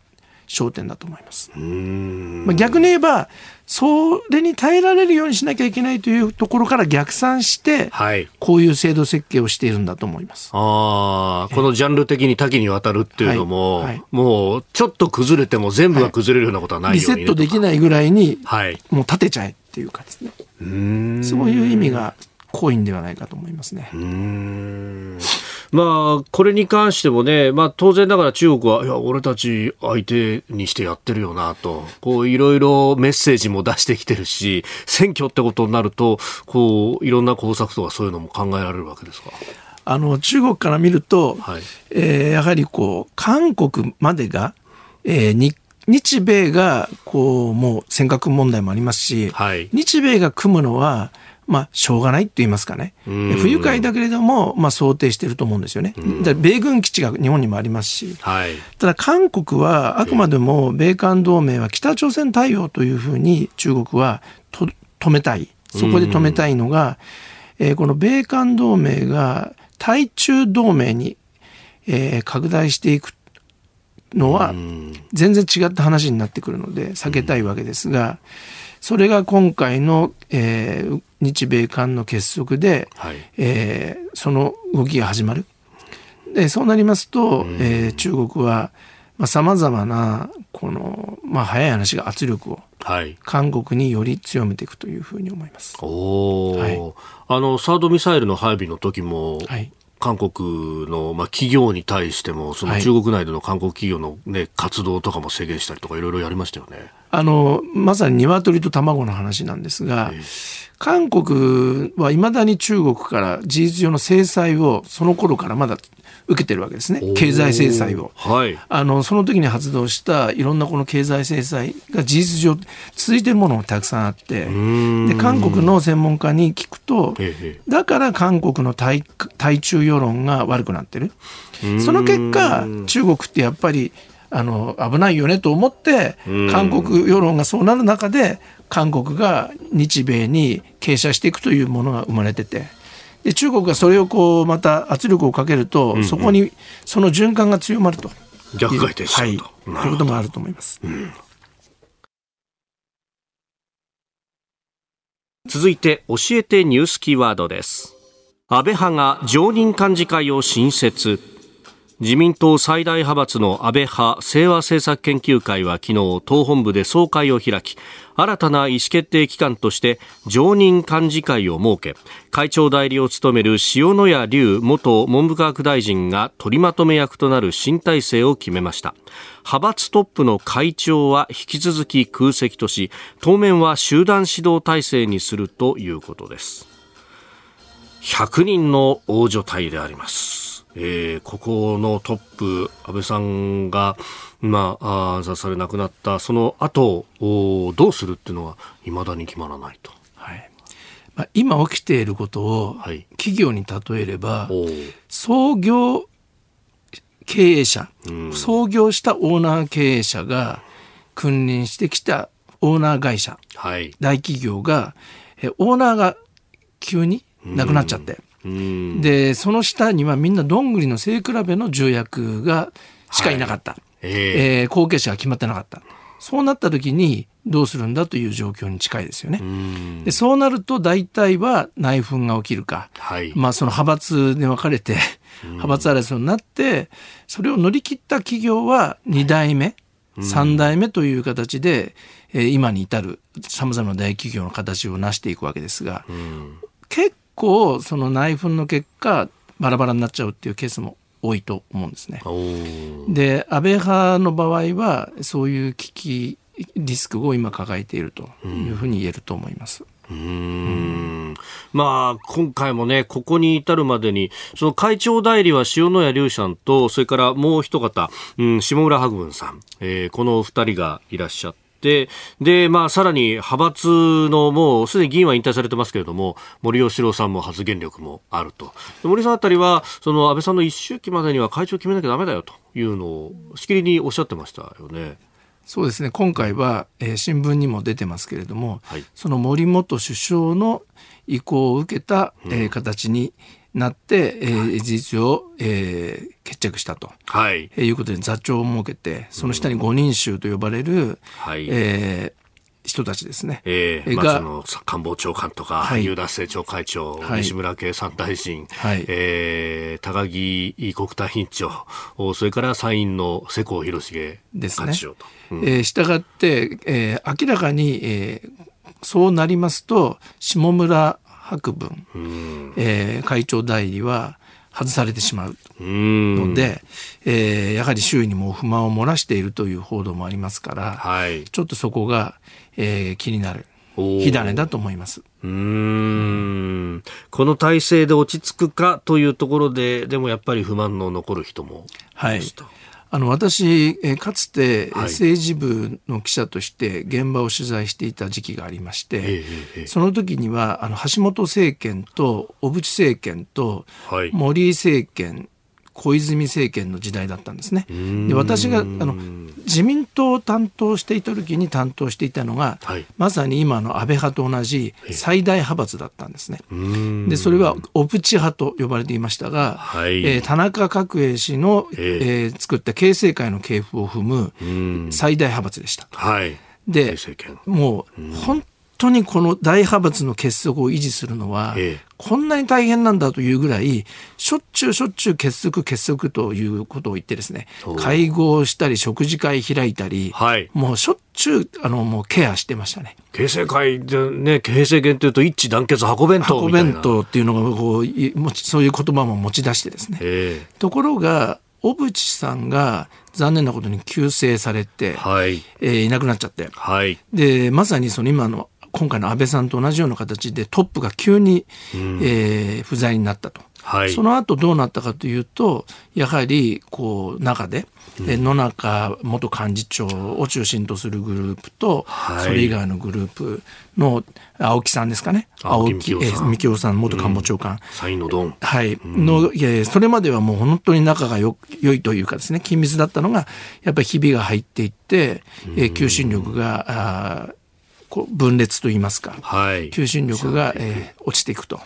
S3: 焦点だと思います。まあ、逆に言えば、それに耐えられるようにしなきゃいけないというところから逆算して、はい、こういう制度設計をしているんだと思います。
S1: ああ、このジャンル的に多岐にわたるっていうのも、はいはい、もうちょっと崩れても全部が崩れるようなことはない
S3: ように、リセットできないぐらいに、はい、もう立てちゃえっていうかですね。そういう意味が濃いんではないかと思いますね。
S1: まあ、これに関してもね、まあ、当然ながら中国は、いや、俺たち相手にしてやってるよなと、こう、いろいろメッセージも出してきてるし、選挙ってことになると、こう、いろんな工作とかそういうのも考えられるわけですか？
S3: あの中国から見ると、はい、えー、やはりこう韓国までが、えー、日日米がこうもう尖閣問題もありますし、はい、日米が組むのはまあ、しょうがないって言いますかね。不愉快だけれども、まあ、想定していると思うんですよね。米軍基地が日本にもありますし、はい、ただ韓国はあくまでも米韓同盟は北朝鮮対応というふうに中国はと止めたい。そこで止めたいのが、えー、この米韓同盟が対中同盟に、えー、拡大していくのは全然違った話になってくるので避けたいわけですが、それが今回の、えー、日米韓の結束で、はい、えー、その動きが始まる。でそうなりますと、えー、中国はさまざ、まなこの、まあ、早い話が圧力を、はい、韓国により強めていくというふうに思います。
S1: おはい、あのサードミサイルの配備の時も、はい、韓国の、まあ、企業に対しても、その中国内での韓国企業の、ね、活動とかも制限したりとか、いろいろやりましたよね。
S3: あのまさに鶏と卵の話なんですが、韓国はいまだに中国から事実上の制裁をその頃からまだ受けてるわけですね。経済制裁を、はい、あのその時に発動したいろんなこの経済制裁が事実上続いてるものもたくさんあってで韓国の専門家に聞くとだから韓国の対対中世論が悪くなってる。その結果中国ってやっぱりあの危ないよねと思って韓国世論がそうなる中で韓国が日米に傾斜していくというものが生まれてて。で中国がそれをこうまた圧力をかけると、うんうん、そこにその循環が強まると。
S1: 逆回転しちゃうと、
S3: はい、いうこともあると思います。うん。
S1: 続いて教えてニュースキーワードです。安倍派が常任幹事会を新設自民党最大派閥の安倍派清和政策研究会は昨日党本部で総会を開き新たな意思決定機関として常任幹事会を設け会長代理を務める塩谷隆元文部科学大臣が取りまとめ役となる新体制を決めました。派閥トップの会長は引き続き空席とし当面は集団指導体制にするということです。100人の大所帯であります。えー、ここのトップ、安倍さんが、まあ、暗殺され亡くなった、その後をどうするっていうのは、いまだに決まらないと。はい。
S3: まあ、今起きていることを企業に例えれば、はい、創業経営者、うん、創業したオーナー経営者が君臨してきたオーナー会社、はい、大企業が、オーナーが急に亡くなっちゃって、でその下にはみんなどんぐりの背比べの重役がしかいなかった、はい、えー、えー、後継者が決まってなかった。そうなった時にどうするんだという状況に近いですよね。でそうなると大体は内紛が起きるか、はい、まあその派閥で分かれて派閥争いになってそれを乗り切った企業は2代目、はい、3代目という形で、えー、今に至るさまざまな大企業の形を成していくわけですが、結構その内紛の結果バラバラになっちゃうっていうケースも多いと思うんですね。で安倍派の場合はそういう危機リスクを今抱えているというふうに言えると思います。うん、
S1: まあ、今回もね、ここに至るまでに、その会長代理は塩谷隆さんと、それからもう一方、うん、下村博文さん、えー、この二人がいらっしゃって、で、まあ、さらに派閥のもうすでに議員は引退されてますけれども、森喜朗さんも発言力もあると。森さんあたりは、その安倍さんの一周期までには会長決めなきゃだめだよというのをしきりにおっしゃってましたよね。
S3: そうですね今回は、えー、新聞にも出てますけれども、はい、その森元首相の意向を受けた、うん、えー、形になって、えー、事実上、えー、決着したと、はい。えー、いうことで座長を設けてその下に五人衆と呼ばれる、はい、えー人たちですね。
S1: えー、が、まあ、その官房長官とか、はい、田政調会長、はい、西村経産大臣、はい、えー、高木国対委員長、それから参院の世耕弘重幹事長と。
S3: うん、えー、したがって、えー、明らかに、えー、そうなりますと下村博文、うん、えー、会長代理は外されてしまうので、えー、やはり周囲にも不満を漏らしているという報道もありますから、はい、ちょっとそこが、えー、気になる火種だと思います。
S1: うん。この体制で落ち着くかというところででもやっぱり不満の残る人も
S3: はい。あの私、えかつて政治部の記者として現場を取材していた時期がありまして、その時にはあの橋本政権と小渕政権と森政権小泉政権の時代だったんですね。で私があの自民党を担当していた時に担当していたのが、はい、まさに今の安倍派と同じ最大派閥だったんですね。でそれは小渕派と呼ばれていましたが、はい、えー、田中角栄氏の、えー、作った形成会の系譜を踏む最大派閥でした。はい、でもう本当にこの大派閥の結束を維持するのは、ええ、こんなに大変なんだというぐらい、しょっちゅうしょっちゅう結束結束ということを言ってですね、会合したり食事会開いたり、はい、もうしょっちゅう、あの、もうケアしてましたね。
S1: 形成会でね、形成権というと一致団結箱弁当
S3: みたいな。箱弁当っていうのがこう、そういう言葉も持ち出してですね。えところが、小渕さんが残念なことに急逝されて、はいえー、いなくなっちゃって、はい、でまさにその今の今回の安倍さんと同じような形でトップが急に、うん、えー、不在になったと。はい、その後どうなったかというとやはりこう中で、うん、野中元幹事長を中心とするグループと、はい、それ以外のグループの青木さんですかね。青木幹雄さん。元官房長官、
S1: うん、のドン。
S3: はい、うん、のいやそれまではもう本当に仲がよ良いというかですね緊密だったのがやっぱりひびが入っていって、うん、え求心力があこう分裂といいますか、はい、求心力が、えー、落ちていくと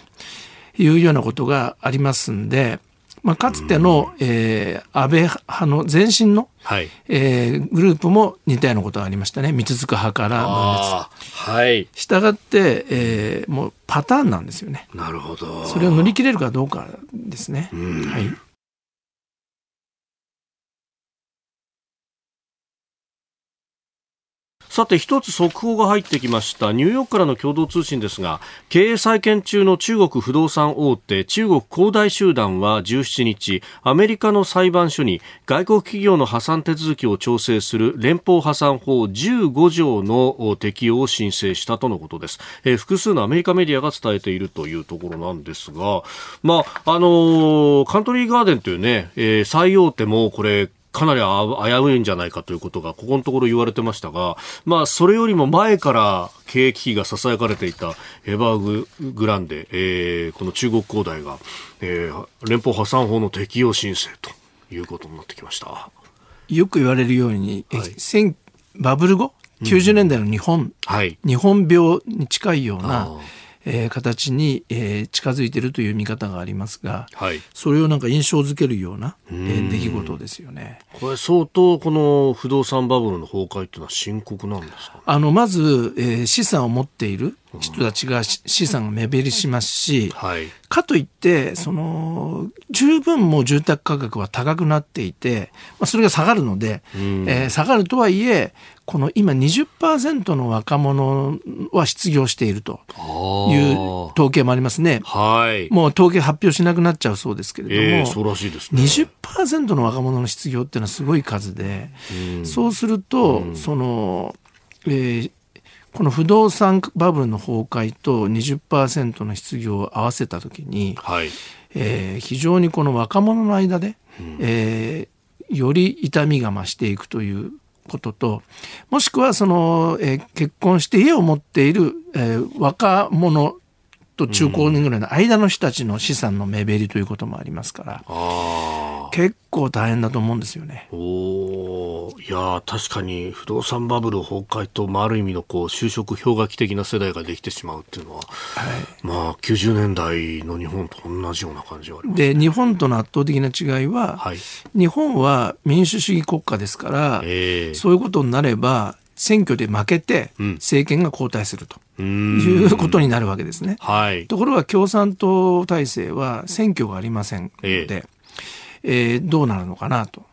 S3: いうようなことがありますんで、まあ、かつての、えー、安倍派の前身の、はい、えー、グループも似たようなことがありましたね三塚派から分裂。はい、したがって、えー、もうパターンなんですよね。
S1: なるほど。
S3: それを乗り切れるかどうかですね。はい。
S1: さて一つ速報が入ってきました。ニューヨークからの共同通信ですが経営再建中の中国不動産大手中国恒大集団は17日アメリカの裁判所に外国企業の破産手続きを調整する連邦破産法15条の適用を申請したとのことです、えー、複数のアメリカメディアが伝えているというところなんですがまああのー、カントリーガーデンというね、えー、最大手もこれかなり危ういんじゃないかということがここのところ言われてましたが、まあ、それよりも前から経営危機が囁かれていたエバーググランデ、えー、この中国恒大が、えー、連邦破産法の適用申請ということになってきました。
S3: よく言われるように、はい、バブル後？90年代の日本、うん。はい、日本病に近いようなえー、形に、えー、近づいているという見方がありますが、はい、それをなんか印象づけるような、えー、出来事ですよね。
S1: これ相当この不動産バブルの崩壊っていうのは深刻なんですか、
S3: あのまず、えー、資産を持っている、人たちが資産が目減りしますし、
S1: はい、
S3: かといってその十分もう住宅価格は高くなっていて、まあ、それが下がるので、うん、えー、下がるとはいえこの今20%の若者は失業しているという統計もありますね。
S1: はい、
S3: もう統計発表しなくなっちゃうそうですけれども、え
S1: ー、そうらしいですね、
S3: 20%の若者の失業っていうのはすごい数で、うん、そうすると、うん、その、えー、この不動産バブルの崩壊と20%の失業を合わせたときに、
S1: はい、
S3: えー、非常にこの若者の間で、うん、えー、より痛みが増していくということともしくはその、えー、結婚して家を持っている、えー、若者と中高年ぐらいの間の人たちの資産の目減りということもありますから、
S1: うん、
S3: 結構大変だと思うんですよね。
S1: おいや確かに不動産バブル崩壊と、まあ、ある意味のこう就職氷河期的な世代ができてしまうっていうのは、はい、まあ90年代の日本と同じような感じはあります、
S3: ね、で日本との圧倒的な違いは、はい、日本は民主主義国家ですから、えー、そういうことになれば選挙で負けて政権が交代すると。いうことになるわけですね。
S1: はい、
S3: ところが共産党体制は選挙がありませんので、ええー、どうなるのかなと。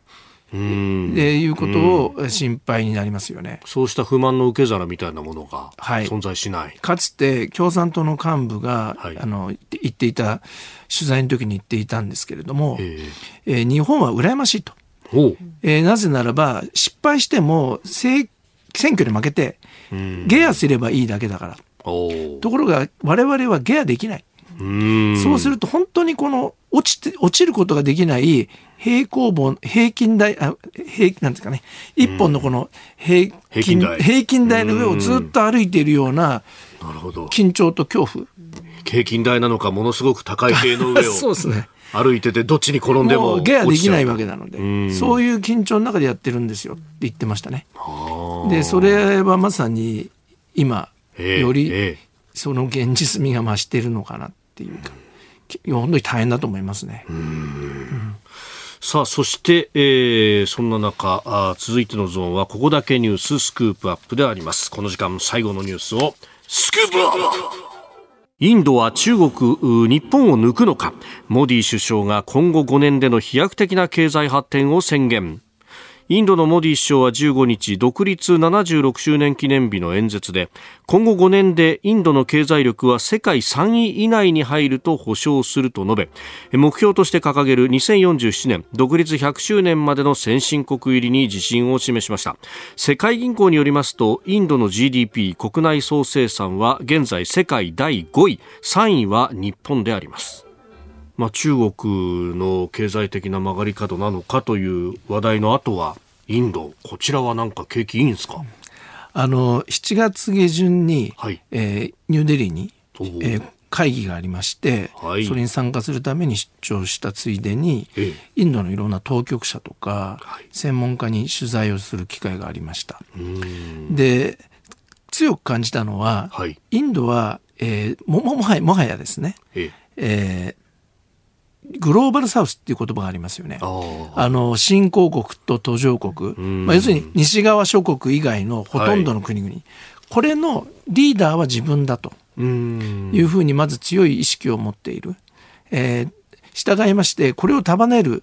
S1: うん
S3: でいうことを心配になりますよね。
S1: そうした不満の受け皿みたいなものが存在しない。はい、
S3: かつて共産党の幹部が、はい、あの言っていた取材の時に言っていたんですけれども、えー、えー、日本は羨ましいと。えー、なぜならば失敗しても選挙で負けてゲアすればいいだけだから。ところが我々はゲアできない。そうすると本当にこの落ちて落ちることができない平行棒平均台あ平なんですかね。一本のこの平均平均台。の上をずっと歩いているような緊張と恐怖。
S1: 平均台なのかものすごく高い塀の上を
S3: そうですね。
S1: 歩いててどっちに転んでも
S3: ゲアできないわけなのでそういう緊張の中でやってるんですよって言ってましたね。でそれはまさに今よりその現実味が増しているのかなっていうか本当に大変だと思いますね。
S1: うんさあ、そして、えー、そんな中あ、続いてのゾーンは、ここだけニューススクープアップであります。この時間、最後のニュースを、スクープアップインドは中国、日本を抜くのかモディ首相が今後5年での飛躍的な経済発展を宣言。インドのモディ首相は15日独立76周年記念日の演説で今後5年でインドの経済力は世界3位以内に入ると保証すると述べ目標として掲げる2047年独立100周年までの先進国入りに自信を示しました。世界銀行によりますとインドの GDP 国内総生産は現在世界第5位3位は日本であります。まあ、中国の経済的な曲がり角なのかという話題の後はインドこちらはなんか景気いいんですか？
S3: あの7月下旬に、はい、えー、ニューデリーに、えー、会議がありまして、はい、それに参加するために出張したついでに、ええ、インドのいろんな当局者とか、はい、専門家に取材をする機会がありました。で強く感じたのは、はい、インドは、えー、ももはやもはやですね、え。えーグローバルサウスっていう言葉がありますよね。あの新興国と途上国、まあ、要するに西側諸国以外のほとんどの国々、はい、これのリーダーは自分だと。いうふうにまず強い意識を持っている。えー、従いましてこれを束ねる、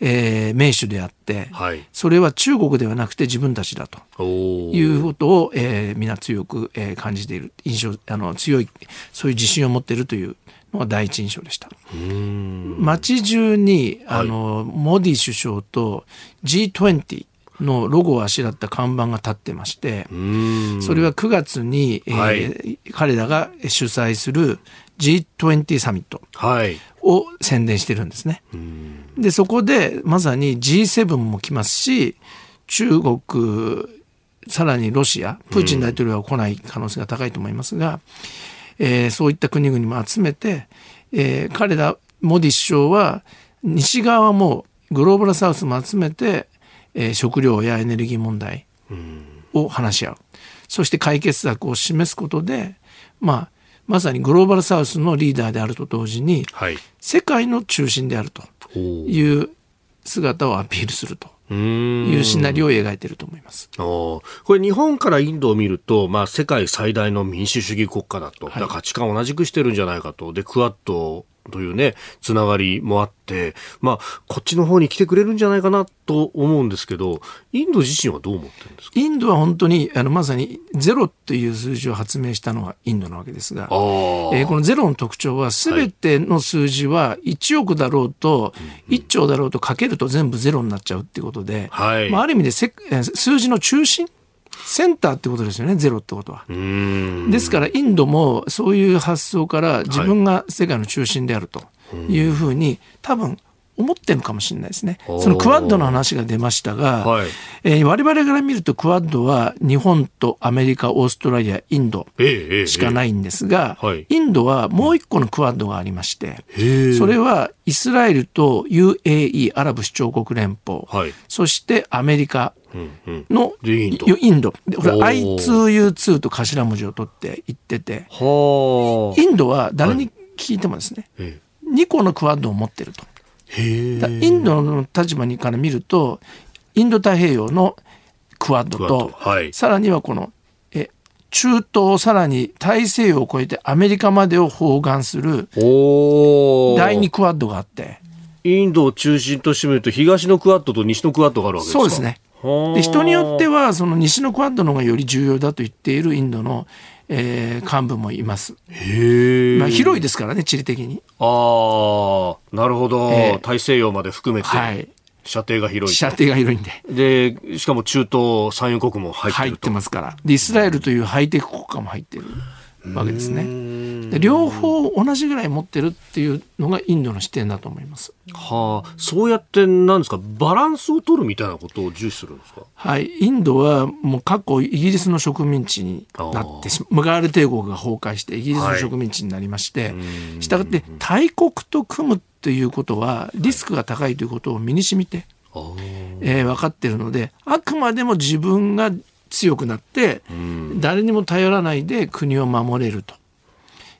S3: えー、名手であって、はい、それは中国ではなくて自分たちだと。いうことを、えー、皆強く、えー、感じている。印象あの強いそういう自信を持っているというのが第一印象でした。街中にあの、はい、モディ首相と G20 のロゴをあしらった看板が立ってましてそれは9月に、えー、はい、彼らが主催する G20 サミットを宣伝してるんですね。でそこでまさに G7 も来ますし中国さらにロシアプーチン大統領は来ない可能性が高いと思いますが、えー、そういった国々も集めて、えー、彼らモディ首相は西側もグローバルサウスも集めて、えー、食料やエネルギー問題を話し合う、そして解決策を示すことで、まあ、まさにグローバルサウスのリーダーであると同時に、はい、世界の中心であるという姿をアピールすると。いうシナリオを描いていると思います。
S1: これ日本からインドを見ると、まあ、世界最大の民主主義国家だと、はい、価値観を同じくしてるんじゃないかと。でクアッドというね、つながりもあって、まあ、こっちの方に来てくれるんじゃないかなと思うんですけど、インド自身はどう思ってるんですか？
S3: インドは本当に、あの、まさにゼロっていう数字を発明したのはインドなわけですが、えー、このゼロの特徴は、すべての数字は1億だろうと、1兆だろうとかけると全部ゼロになっちゃうっていうことで、はい、まあ、ある意味でせ数字の中心センターってことですよねゼロってことは。ですからインドもそういう発想から自分が世界の中心であるというふうに多分思ってるかもしれないですね。そのクワッドの話が出ましたが、はい、えー、我々から見るとクワッドは日本とアメリカ、オーストラリア、インドしかないんですが、えええ、インドはもう一個のクワッドがありまして、それはイスラエルと UAE、アラブ首長国連邦、はい、そしてアメリカ、のインド。インド。これ I2U2 と頭文字を取って言ってて、インドは誰に聞いてもですね、はい、2個のクワッドを持ってると。インドの立場にから見ると、インド太平洋のクワッドと、はい、さらにはこのえ中東さらに大西洋を越えてアメリカまでを包含する第2クワッドがあって。
S1: インドを中心としてみると東のクワッドと西のクワッドがあるわけですか？
S3: そうですね。で人によってはその西のクワッドの方がより重要だと言っているインドの、えー、幹部もいます。へまあ、広いですからね地理的に。
S1: ああなるほど、えー、大西洋まで含めて。はい射程が広い。
S3: 射程が広いん
S1: で。で、しかも中東、産油国も入ってると。入
S3: ってますから。で、イスラエルというハイテク国家も入ってる。わけですね。で両方同じぐらい持ってるっていうのがインドの視点だと思います。
S1: はあ、そうやってなんですかバランスを取るみたいなことを重視するんですか？
S3: はい、インドはもう過去イギリスの植民地になってしムガール帝国が崩壊してイギリスの植民地になりまして、したがって大国と組むっていうことはリスクが高いということを身に染みて、えー、分かってるのであくまでも自分が強くなって、誰にも頼らないで国を守れると。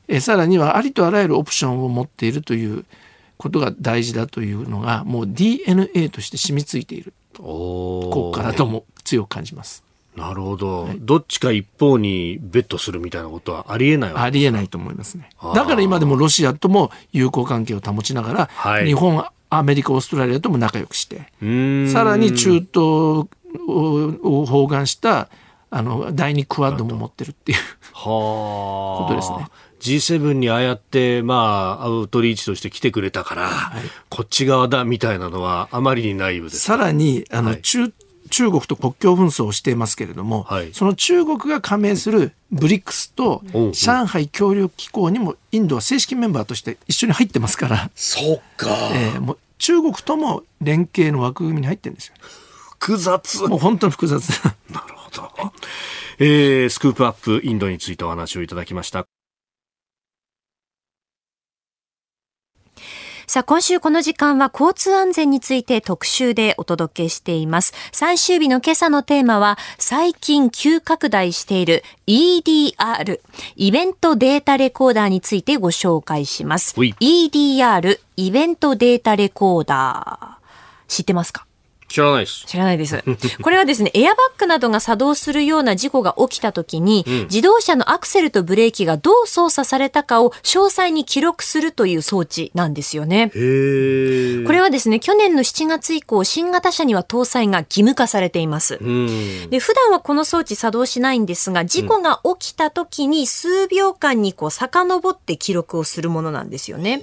S3: えさらにはありとあらゆるオプションを持っているということが大事だというのがもう DNA として染みついている。国家だとも強く感じます。
S1: なるほど、はい、どっちか一方にベットするみたいなことはありえない
S3: ありえないと思いますね。だから今でもロシアとも友好関係を保ちながら、はい、日本、アメリカ、オーストラリアとも仲良くして、さらに中東を包含したあの第2クワッドも持ってるっていう。ことですね。
S1: G7 にああやって、まあ、アウトリーチとして来てくれたから、はい、こっち側だみたいなのはあまりにないです
S3: さらにあの、はい、中中国と国境紛争をしていますけれども、はい、その中国が加盟するブリックスと上海協力機構にもインドは正式メンバーとして一緒に入ってますから、
S1: そうか、
S3: えー、もう中国とも連携の枠組みに入ってるんですよ。
S1: 複雑。
S3: もう本当に複雑。
S1: なるほど。えー、スクープアップインドについてお話をいただきました。
S2: さあ、今週この時間は交通安全について特集でお届けしています。最終日の今朝のテーマは、最近急拡大している EDR、イベントデータレコーダーについてご紹介します。EDR、イベントデータレコーダー。知ってますか？
S1: 知らないです。
S2: 知らないです。これはですね、エアバッグなどが作動するような事故が起きた時に、うん、自動車のアクセルとブレーキがどう操作されたかを詳細に記録するという装置なんですよね。これはですね、去年の7月以降、新型車には搭載が義務化されています。で、普段はこの装置作動しないんですが、事故が起きた時に数秒間にこう遡って記録をするものなんですよね。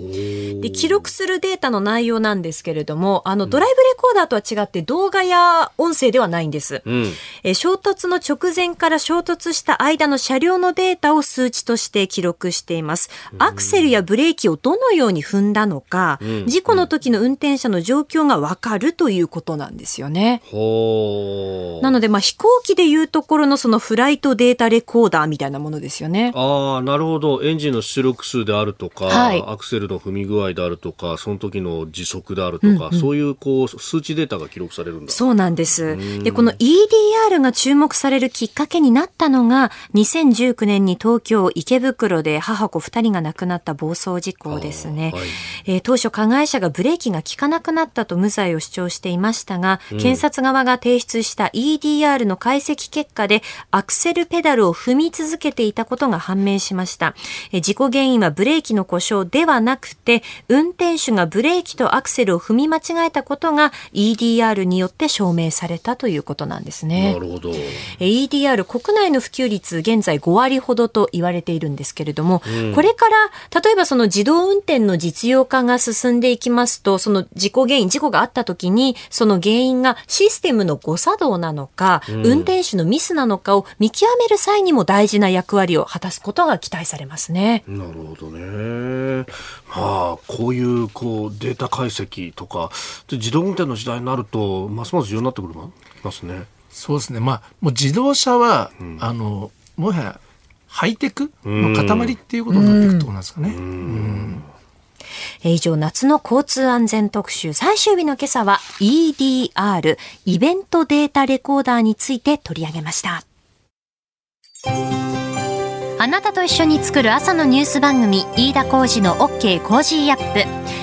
S2: で、記録するデータの内容なんですけれども、あの、ドライブレコーダーとは違ってって動画や音声ではないんです、うん、え衝突の直前から衝突した間の車両のデータを数値として記録しています。アクセルやブレーキをどのように踏んだのか、うん、事故の時の運転者の状況がわかるということなんですよね、うん、なのでまあ飛行機でいうところのそのフライトデータレコーダーみたいなものですよね。
S1: ああなるほど。エンジンの出力数であるとか、はい、アクセルの踏み具合であるとかその時の時速であるとか、うんうん、そういうこう数値データが記録録されるんだ。
S2: そうなんです。でこの EDR が注目されるきっかけになったのが2019年に東京池袋で母子2人が亡くなった暴走事故ですね、はい、えー、当初加害者がブレーキが効かなくなったと無罪を主張していましたが、うん、検察側が提出した EDR の解析結果でアクセルペダルを踏み続けていたことが判明しました、えー、事故原因はブレーキの故障ではなくて運転手がブレーキとアクセルを踏み間違えたことが EDR によって証明されたということなんですね。
S1: なるほど。
S2: EDR 国内の普及率現在5割ほどと言われているんですけれども、うん、これから例えばその自動運転の実用化が進んでいきますと、その事故原因、事故があった時に、その原因がシステムの誤作動なのか、うん、運転手のミスなのかを見極める際にも大事な役割を果たすことが期待されますね。
S1: なるほどね。まあ、こういうこうデータ解析とか、自動運転の時代になると、ますます重要になってくるますね。
S3: そうですね。まあ、もう自動車は、うん、あの、もはやハイテクの塊っていうことになっていくってことなんですかね。うん
S2: 以上、夏の交通安全特集最終日の今朝は EDR、イベントデータレコーダーについて取り上げました。あなたと一緒に作る朝のニュース番組、飯田浩二の OK コージーアップ。